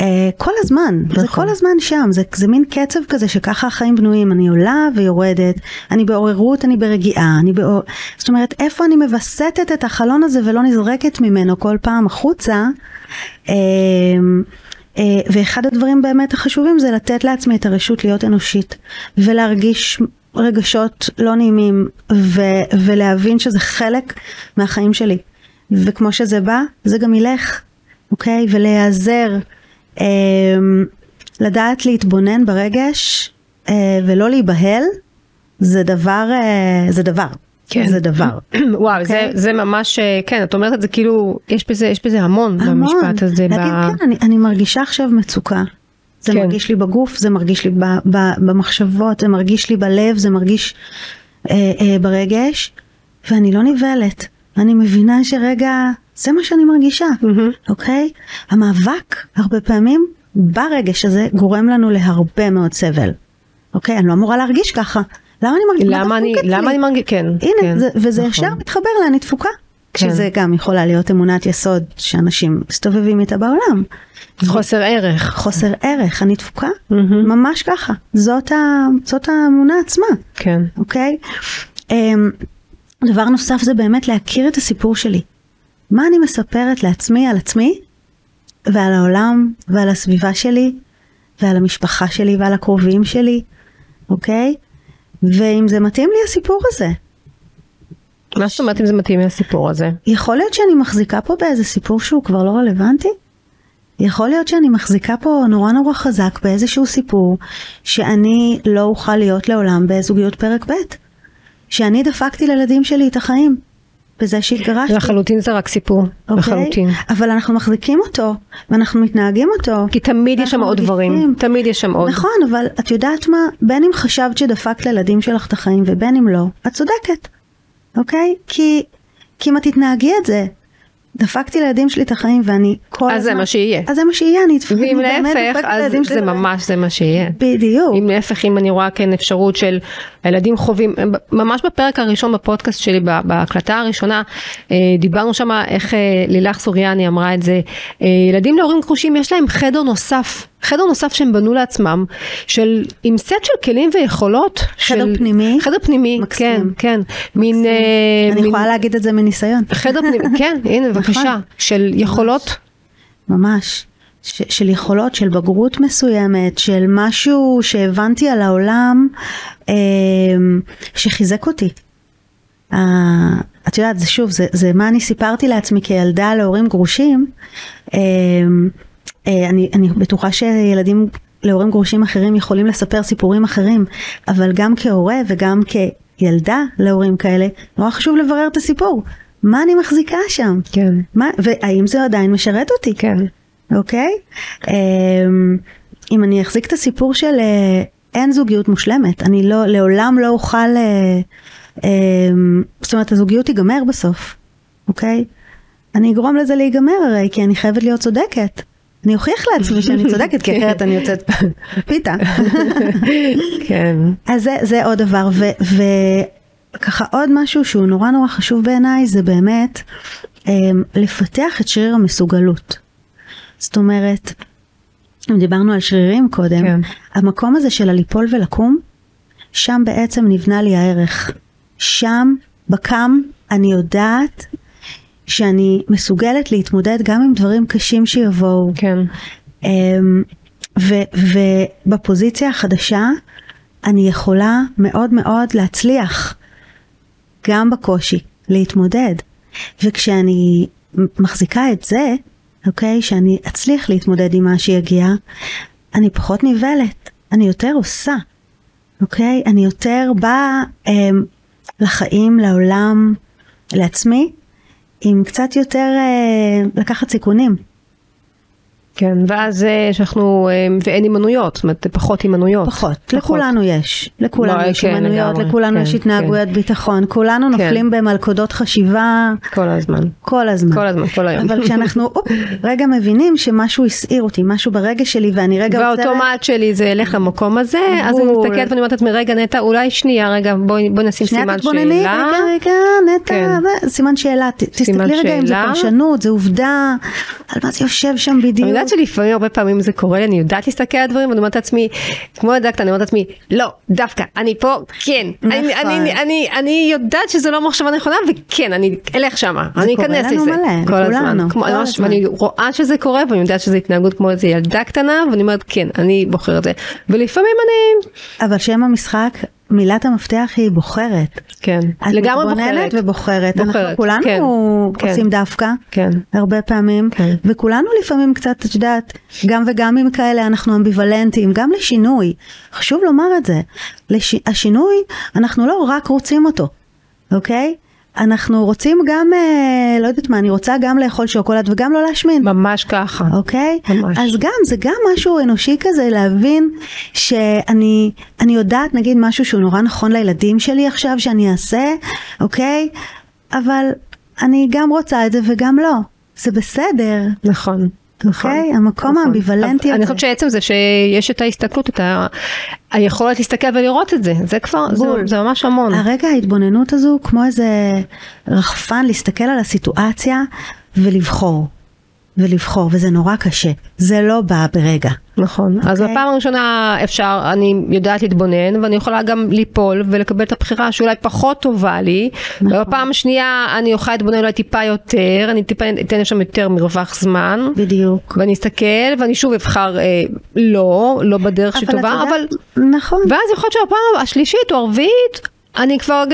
Speaker 2: אה, כל הזמן, נכון. זה כל הזמן שם, זה, זה מין קצב כזה שככה החיים בנויים, אני עולה ויורדת, אני בעוררות, אני ברגיעה, אני בעור... זאת אומרת, איפה אני מווסתת את החלון הזה ולא נזרקת ממנו כל פעם החוצה, אה, ואחד הדברים באמת החשובים זה לתת לעצמי את הרשות להיות אנושית ולהרגיש רגשות לא נעימים ו- ולהבין שזה חלק מהחיים שלי. וכמו שזה בא, זה גם ילך, אוקיי? ולהיעזר, אה, לדעת להתבונן ברגש אה, ולא להיבהל, זה דבר, אה, זה דבר. כן. זה דבר. *clears throat*
Speaker 1: וואו, okay. זה, אוקיי? זה ממש, אה, כן, את אומרת את זה כאילו, יש בזה, יש בזה המון, המון. במשפט הזה.
Speaker 2: להגיד, ב... כן, אני, אני מרגישה עכשיו מצוקה. זה כן. מרגיש לי בגוף, זה מרגיש לי ב, ב, במחשבות, זה מרגיש לי בלב, זה מרגיש אה, אה, ברגש, ואני לא נבהלת. אני מבינה שרגע, זה מה שאני מרגישה, mm-hmm. אוקיי? המאבק הרבה פעמים ברגש הזה גורם לנו להרבה מאוד סבל. אוקיי? אני לא אמורה להרגיש ככה. למה אני מרגישה?
Speaker 1: למה אני, למה אני מרגישה? כן.
Speaker 2: הנה, כן, זה, וזה נכון. ישר מתחבר לאני תפוקה. כן. שזה גם יכולה להיות אמונת יסוד שאנשים מסתובבים איתה בעולם.
Speaker 1: חוסר ערך.
Speaker 2: חוסר ערך, אני תפוקה, mm-hmm. ממש ככה. זאת, ה, זאת האמונה עצמה.
Speaker 1: כן.
Speaker 2: אוקיי? Um, דבר נוסף זה באמת להכיר את הסיפור שלי. מה אני מספרת לעצמי על עצמי ועל העולם ועל הסביבה שלי ועל המשפחה שלי ועל הקרובים שלי, אוקיי? ואם זה מתאים לי הסיפור הזה.
Speaker 1: מה זאת אומרת אם זה מתאים לסיפור הזה?
Speaker 2: יכול להיות שאני מחזיקה פה באיזה סיפור שהוא כבר לא רלוונטי? יכול להיות שאני מחזיקה פה נורא נורא חזק באיזשהו סיפור שאני לא אוכל להיות לעולם בזוגיות פרק ב', שאני דפקתי לילדים שלי את החיים. בזה שהתגרשתי.
Speaker 1: לחלוטין זה רק סיפור, okay? אוקיי? לחלוטין.
Speaker 2: אבל אנחנו מחזיקים אותו, ואנחנו מתנהגים אותו.
Speaker 1: כי תמיד יש שם עוד דברים, תמיד יש שם עוד.
Speaker 2: נכון, אבל את יודעת מה? בין אם חשבת שדפקת לילדים שלך את החיים ובין אם לא, את צודקת, אוקיי? Okay? כי כי אם את תתנהגי את זה, דפקתי לילדים שלי את החיים ואני כל
Speaker 1: הזמן... אז זה מה שיהיה.
Speaker 2: אז זה מה שיהיה, אני
Speaker 1: ואם להפך, אז זה. ממש זה מה שיהיה.
Speaker 2: בדיוק.
Speaker 1: אם להפך, אם אני רואה כן אפשרות של הילדים חווים, ממש בפרק הראשון בפודקאסט שלי, בהקלטה הראשונה, אה, דיברנו שם איך אה, לילך סוריאני אמרה את זה, אה, ילדים להורים כחושים יש להם חדר נוסף. חדר נוסף שהם בנו לעצמם, של, עם סט של כלים ויכולות.
Speaker 2: חדר
Speaker 1: של,
Speaker 2: פנימי?
Speaker 1: חדר פנימי, מקסים. כן, כן. מקסים.
Speaker 2: מין... אני מין, יכולה להגיד את זה מניסיון.
Speaker 1: חדר פנימי, כן, הנה בבקשה, נכון. של יכולות.
Speaker 2: ממש. ש, של יכולות, של בגרות מסוימת, של משהו שהבנתי על העולם אה, שחיזק אותי. אה, את יודעת, זה שוב, זה, זה מה אני סיפרתי לעצמי כילדה להורים גרושים. אה, אה, אני, אני בטוחה שילדים להורים גרושים אחרים יכולים לספר סיפורים אחרים, אבל גם כהורה וגם כילדה להורים כאלה, נורא חשוב לברר את הסיפור. מה אני מחזיקה שם?
Speaker 1: כן.
Speaker 2: מה, והאם זה עדיין משרת אותי?
Speaker 1: כן.
Speaker 2: אוקיי? אמ, אם אני אחזיק את הסיפור של אה, אין זוגיות מושלמת, אני לא, לעולם לא אוכל, אה, אמ, זאת אומרת הזוגיות תיגמר בסוף, אוקיי? אני אגרום לזה להיגמר הרי, כי אני חייבת להיות צודקת. אני אוכיח לעצמי שאני צודקת, כי *laughs* אחרת אני יוצאת פיתה. *laughs*
Speaker 1: כן.
Speaker 2: אז זה, זה עוד דבר, וככה עוד משהו שהוא נורא נורא חשוב בעיניי, זה באמת אמ, לפתח את שריר המסוגלות. זאת אומרת, אם דיברנו על שרירים קודם, כן. המקום הזה של הליפול ולקום, שם בעצם נבנה לי הערך. שם, בקם, אני יודעת שאני מסוגלת להתמודד גם עם דברים קשים שיבואו.
Speaker 1: כן.
Speaker 2: ו- ובפוזיציה החדשה אני יכולה מאוד מאוד להצליח גם בקושי, להתמודד. וכשאני מחזיקה את זה, אוקיי, שאני אצליח להתמודד עם מה שיגיע, אני פחות נבהלת, אני יותר עושה, אוקיי? אני יותר באה אמ, לחיים, לעולם, לעצמי, עם קצת יותר אה, לקחת סיכונים.
Speaker 1: כן, ואז שאנחנו, אה, ואין הימנויות, זאת אומרת, פחות הימנויות.
Speaker 2: פחות, פחות. לכולנו יש. לכולנו לא, יש הימנויות, כן, לכולנו כן, יש התנהגויות כן. ביטחון, כולנו כן. נופלים במלכודות חשיבה.
Speaker 1: כל הזמן.
Speaker 2: כל הזמן.
Speaker 1: כל הזמן, כל היום.
Speaker 2: אבל כשאנחנו אופ, רגע מבינים שמשהו הסעיר אותי, משהו ברגש שלי, ואני רגע
Speaker 1: עוצרת. והאוטומט שלי זה ילך למקום הזה, אז אני מסתכלת ואני אומרת לעצמי, רגע נטע, אולי שנייה, רגע, בואי בוא נשים סימן שאלה. שנייה תתבונני,
Speaker 2: רגע, רגע, נטע, כן. סימן שאלה, תסתכלי רגע אם זה פרשנות, זה עובדה, על מה זה יושב שם בדיוק.
Speaker 1: שלפעמים הרבה פעמים זה קורה לי, אני יודעת להסתכל על הדברים, ואני אומרת לעצמי, כמו הדקת, אני אומרת לעצמי, לא, דווקא, אני פה, כן, נכון. אני, אני, אני, אני יודעת שזו לא מחשבה נכונה, וכן, אני אלך שמה, אני אכנס לזה.
Speaker 2: זה קורה לנו מלא, כל הזמן.
Speaker 1: כמו, כל הזמן. ואני רואה שזה קורה, ואני יודעת שזו התנהגות כמו איזה ילדה קטנה, ואני אומרת, כן, אני בוחרת זה. ולפעמים אני...
Speaker 2: אבל שם המשחק, מילת המפתח היא בוחרת.
Speaker 1: כן, לגמרי בוחרת. את מתבוננת
Speaker 2: ובוחרת. בוחרת. אנחנו כולנו כן. עושים כן. דווקא,
Speaker 1: כן.
Speaker 2: הרבה פעמים, כן. וכולנו לפעמים קצת, את יודעת, גם וגם עם כאלה אנחנו אמביוולנטים, גם לשינוי. חשוב לומר את זה. לש... השינוי, אנחנו לא רק רוצים אותו, אוקיי? אנחנו רוצים גם, אה, לא יודעת מה, אני רוצה גם לאכול שוקולד וגם לא להשמין.
Speaker 1: ממש ככה.
Speaker 2: אוקיי? ממש. אז גם, זה גם משהו אנושי כזה להבין שאני אני יודעת נגיד משהו שהוא נורא נכון לילדים שלי עכשיו שאני אעשה, אוקיי? אבל אני גם רוצה את זה וגם לא. זה בסדר.
Speaker 1: נכון.
Speaker 2: נכון. אוקיי? המקום נכון. האמביוולנטי הזה.
Speaker 1: אני חושבת שעצם זה שיש את ההסתכלות, את ה... היכולת להסתכל ולראות את זה, זה כבר, זה, זה ממש המון.
Speaker 2: הרגע ההתבוננות הזו כמו איזה רחפן להסתכל על הסיטואציה ולבחור. ולבחור, וזה נורא קשה. זה לא בא ברגע.
Speaker 1: נכון. Okay. אז אוקיי? בפעם הראשונה אפשר, אני יודעת להתבונן, ואני יכולה גם ליפול ולקבל את הבחירה שאולי פחות טובה לי. נכון. ובפעם השנייה אני אוכל להתבונן אולי טיפה יותר, אני טיפה אתן שם יותר מרווח זמן.
Speaker 2: בדיוק.
Speaker 1: ואני אסתכל, ואני שוב אבחר אה, לא, לא בדרך שטובה, אבל...
Speaker 2: נכון.
Speaker 1: ואז יכול להיות שהפעם השלישית או הרביעית, אני כבר...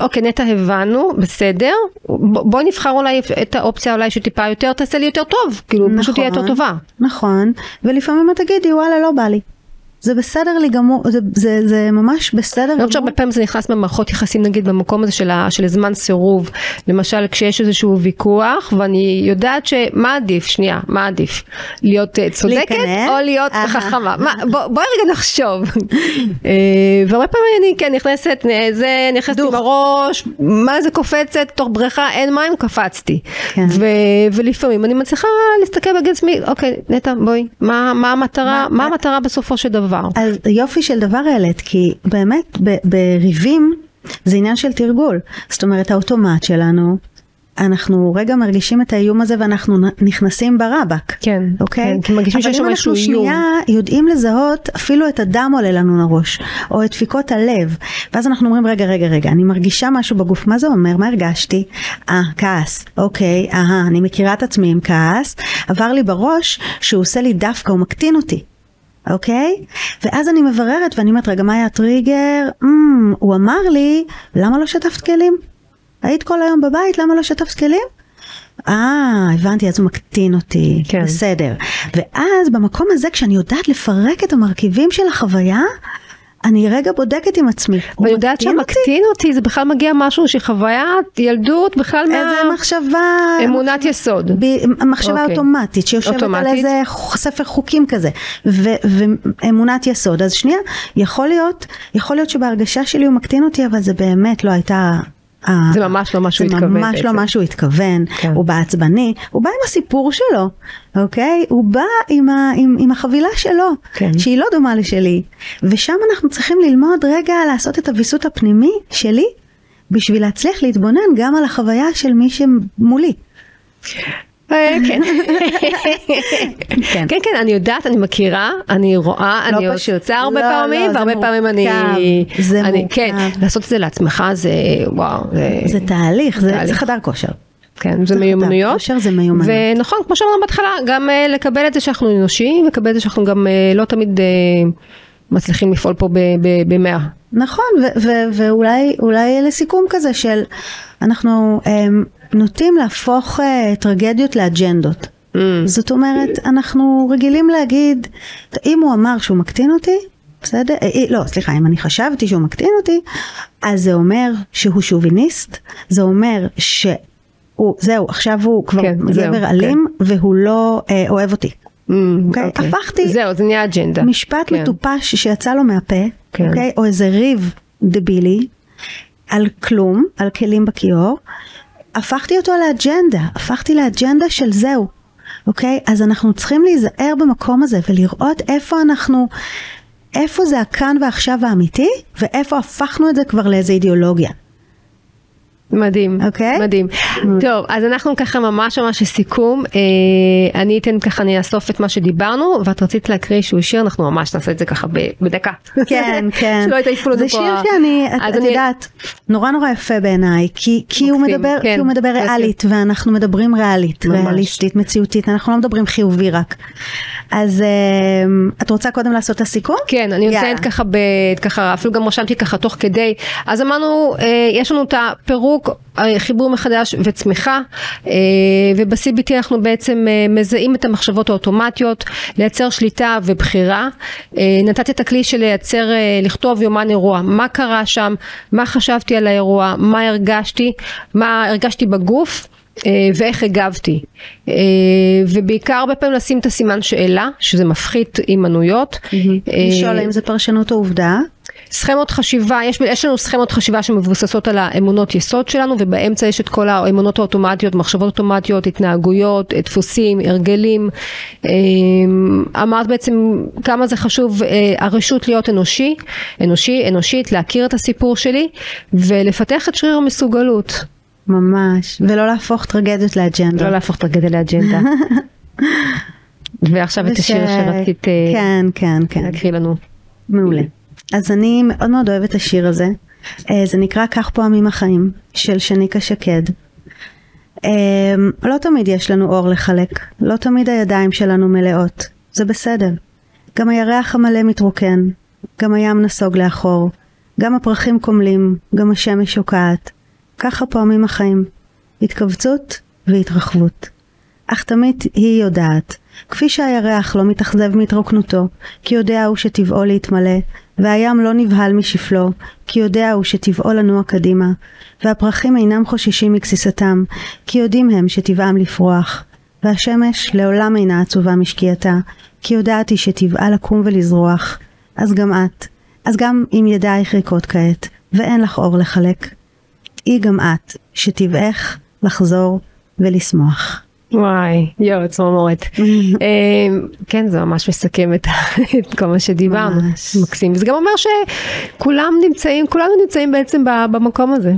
Speaker 1: אוקיי, נטע הבנו, בסדר. בואי נבחר אולי את האופציה אולי שטיפה יותר תעשה לי יותר טוב, כאילו נכון, פשוט תהיה יותר טובה.
Speaker 2: נכון, ולפעמים את תגידי וואלה לא בא לי. זה בסדר לי גמור, זה, זה, זה ממש בסדר גמור.
Speaker 1: אני חושבת שהרבה פעמים זה נכנס במערכות יחסים נגיד במקום הזה של, ה, של זמן סירוב, למשל כשיש איזשהו ויכוח ואני יודעת שמה עדיף, שנייה, מה עדיף? להיות uh, צודקת להיכנס? או להיות Aha. חכמה? מה, בוא, בואי רגע נחשוב. *laughs* אה, והרבה פעמים אני כן נכנסת, זה נכנסת עם הראש, מה זה קופצת, תוך בריכה אין מים, קפצתי. כן. ו, ולפעמים אני מצליחה להסתכל בגן עצמי, אוקיי, נטע בואי, מה, מה המטרה, מה, מה המטרה בסופו של דבר?
Speaker 2: דבר. אז יופי של דבר העלית, כי באמת בריבים זה עניין של תרגול. זאת אומרת האוטומט שלנו אנחנו רגע מרגישים את האיום הזה ואנחנו נכנסים ברבק.
Speaker 1: כן.
Speaker 2: אוקיי?
Speaker 1: כן, כי מרגישים שיש שם איזשהו איום.
Speaker 2: אבל אם אנחנו שנייה יודעים לזהות אפילו את הדם עולה לנו לראש, או את דפיקות הלב, ואז אנחנו אומרים רגע רגע רגע, אני מרגישה משהו בגוף, מה זה אומר? מה הרגשתי? אה, כעס. אוקיי, אהה, אני מכירה את עצמי עם כעס, עבר לי בראש שהוא עושה לי דווקא, הוא מקטין אותי. אוקיי? ואז אני מבררת ואני אומרת, רגע, מה היה הטריגר? Mm, הוא אמר לי, למה לא שטפת כלים? היית כל היום בבית, למה לא שטפת כלים? אה, הבנתי, אז הוא מקטין אותי, כן. בסדר. ואז במקום הזה, כשאני יודעת לפרק את המרכיבים של החוויה, אני רגע בודקת עם עצמי.
Speaker 1: ואני יודעת שהמקטין אותי, זה בכלל מגיע משהו שחוויית ילדות בכלל
Speaker 2: מה... איזה מחשבה...
Speaker 1: אמונת יסוד.
Speaker 2: ב... מחשבה אוקיי. אוטומטית, שיושבת אוטומטית. על איזה ספר חוקים כזה. ו... ואמונת יסוד. אז שנייה, יכול להיות, יכול להיות שבהרגשה שלי הוא מקטין אותי, אבל זה באמת לא הייתה...
Speaker 1: זה ממש לא מה שהוא התכוון.
Speaker 2: זה ממש לא מה שהוא התכוון, כן. הוא בא עצבני, הוא בא עם הסיפור שלו, אוקיי? הוא בא עם, ה, עם, עם החבילה שלו, כן. שהיא לא דומה לשלי, ושם אנחנו צריכים ללמוד רגע לעשות את הוויסות הפנימי שלי, בשביל להצליח להתבונן גם על החוויה של מי שמולי.
Speaker 1: אה, כן. כן. כן, כן, אני יודעת, אני מכירה, אני רואה, לא אני עושה הרבה לא, פעמים, והרבה פעמים אני... זה מורכב. כן, לעשות את זה לעצמך זה, וואו.
Speaker 2: זה תהליך, זה חדר כושר.
Speaker 1: כן, זה מיומנויות.
Speaker 2: כושר זה מיומנויות.
Speaker 1: ונכון, כמו שאמרנו בהתחלה, גם uh, לקבל את זה שאנחנו אנושיים, לקבל את זה שאנחנו גם uh, לא תמיד uh, מצליחים לפעול פה במאה.
Speaker 2: נכון, ואולי לסיכום כזה של אנחנו um, נוטים להפוך uh, טרגדיות לאג'נדות. Mm. זאת אומרת, אנחנו רגילים להגיד, אם הוא אמר שהוא מקטין אותי, בסדר? אה, אה, לא, סליחה, אם אני חשבתי שהוא מקטין אותי, אז זה אומר שהוא שוביניסט, זה אומר שהוא, זהו, עכשיו הוא כבר כן, גבר אלים, כן. והוא לא אה, אוהב אותי. Mm, אוקיי? Okay? Okay. הפכתי,
Speaker 1: זהו, זה נהיה אג'נדה.
Speaker 2: משפט כן. מטופש שיצא לו מהפה, כן. אוקיי? או איזה ריב דבילי, על כלום, על כלים בכיור, הפכתי אותו לאג'נדה, הפכתי לאג'נדה של זהו, אוקיי? אז אנחנו צריכים להיזהר במקום הזה ולראות איפה אנחנו, איפה זה הכאן ועכשיו האמיתי, ואיפה הפכנו את זה כבר לאיזה אידיאולוגיה.
Speaker 1: מדהים,
Speaker 2: אוקיי? Okay?
Speaker 1: מדהים. Mm. טוב, אז אנחנו ככה ממש ממש לסיכום, אה, אני אתן ככה, אני אאסוף את מה שדיברנו, ואת רצית להקריא איזשהו שיר, אנחנו ממש נעשה את זה ככה בדקה.
Speaker 2: כן, *laughs* כן.
Speaker 1: שלא יתעייפו לנו
Speaker 2: פה. זה שיר שאני, את, את אני... יודעת, נורא נורא יפה בעיניי, כי, כי הוא מדבר, כן, כי הוא מדבר ריאלית, ואנחנו מדברים ריאלית, ממש. ריאליסטית, מציאותית, אנחנו לא מדברים חיובי רק. אז אה, את רוצה קודם לעשות את הסיכום?
Speaker 1: כן, אני נותנת ככה, ב, ככה, אפילו גם רשמתי ככה תוך כדי, אז אמרנו, אה, יש לנו את הפירוק. חיזוק, חיבור מחדש וצמיחה אה, וב-CBT אנחנו בעצם אה, מזהים את המחשבות האוטומטיות, לייצר שליטה ובחירה. אה, נתתי את הכלי של לייצר, לכתוב יומן אירוע, מה קרה שם, מה חשבתי על האירוע, מה הרגשתי, מה הרגשתי בגוף. ואיך הגבתי. ובעיקר הרבה פעמים לשים את הסימן שאלה, שזה מפחית הימנעויות.
Speaker 2: לשאול האם זה פרשנות או עובדה.
Speaker 1: סכמות חשיבה, יש, יש לנו סכמות חשיבה שמבוססות על האמונות יסוד שלנו ובאמצע יש את כל האמונות האוטומטיות, מחשבות אוטומטיות, התנהגויות, דפוסים, הרגלים. אמ, אמרת בעצם כמה זה חשוב אה, הרשות להיות אנושי, אנושי, אנושית, להכיר את הסיפור שלי ולפתח את שריר המסוגלות.
Speaker 2: ממש, ולא להפוך טרגדיות לאג'נדה.
Speaker 1: לא להפוך טרגדיה לאג'נדה. *laughs* ועכשיו את השיר שרצית אה,
Speaker 2: כן, כן, כן.
Speaker 1: להקריא לנו.
Speaker 2: מעולה. אז אני מאוד מאוד אוהבת את השיר הזה. אה, זה נקרא כך פועמים החיים של שניקה שקד. אה, לא תמיד יש לנו אור לחלק, לא תמיד הידיים שלנו מלאות, זה בסדר. גם הירח המלא מתרוקן, גם הים נסוג לאחור, גם הפרחים קומלים, גם השמש שוקעת. ככה פועמים החיים, התכווצות והתרחבות. אך תמיד היא יודעת כפי שהירח לא מתאכזב מהתרוקנותו, כי יודע הוא שטבעו להתמלא, והים לא נבהל משפלו, כי יודע הוא שטבעו לנוע קדימה, והפרחים אינם חוששים מגסיסתם, כי יודעים הם שטבעם לפרוח. והשמש לעולם אינה עצובה משקיעתה, כי יודעת היא שטבעה לקום ולזרוח. אז גם את, אז גם אם ידייך ריקות כעת, ואין לך אור לחלק, היא גם את, שטבעך לחזור ולשמוח.
Speaker 1: וואי, יואו, צמרמורת. *laughs* אמ, כן, זה ממש מסכם את *laughs* כל מה שדיברנו. מקסים. וזה גם אומר שכולם נמצאים, כולנו נמצאים בעצם במקום הזה.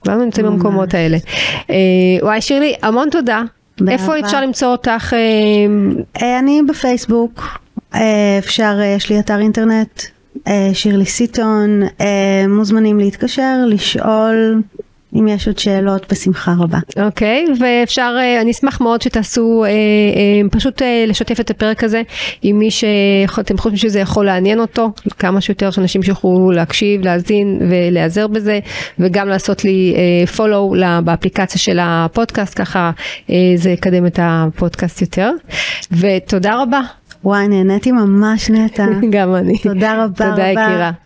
Speaker 1: כולנו נמצאים במקומות האלה. אה, וואי, שירלי, המון תודה. איפה אפשר למצוא אותך?
Speaker 2: אה, אה, אני בפייסבוק. אפשר, יש לי אתר אינטרנט, שירלי סיטון, מוזמנים להתקשר, לשאול. אם יש עוד שאלות, בשמחה רבה.
Speaker 1: אוקיי, okay, ואפשר, אה, אני אשמח מאוד שתעשו, אה, אה, פשוט לשתף את הפרק הזה עם מי שאתם חושבים שזה יכול לעניין אותו, כמה שיותר שאנשים שיוכלו להקשיב, להאזין ולהיעזר בזה, וגם לעשות לי follow באפליקציה של הפודקאסט, ככה זה יקדם את הפודקאסט יותר. ותודה רבה.
Speaker 2: וואי, נהניתי ממש נטע. *laughs*
Speaker 1: גם אני.
Speaker 2: תודה רבה
Speaker 1: תודה, רבה. תודה יקירה.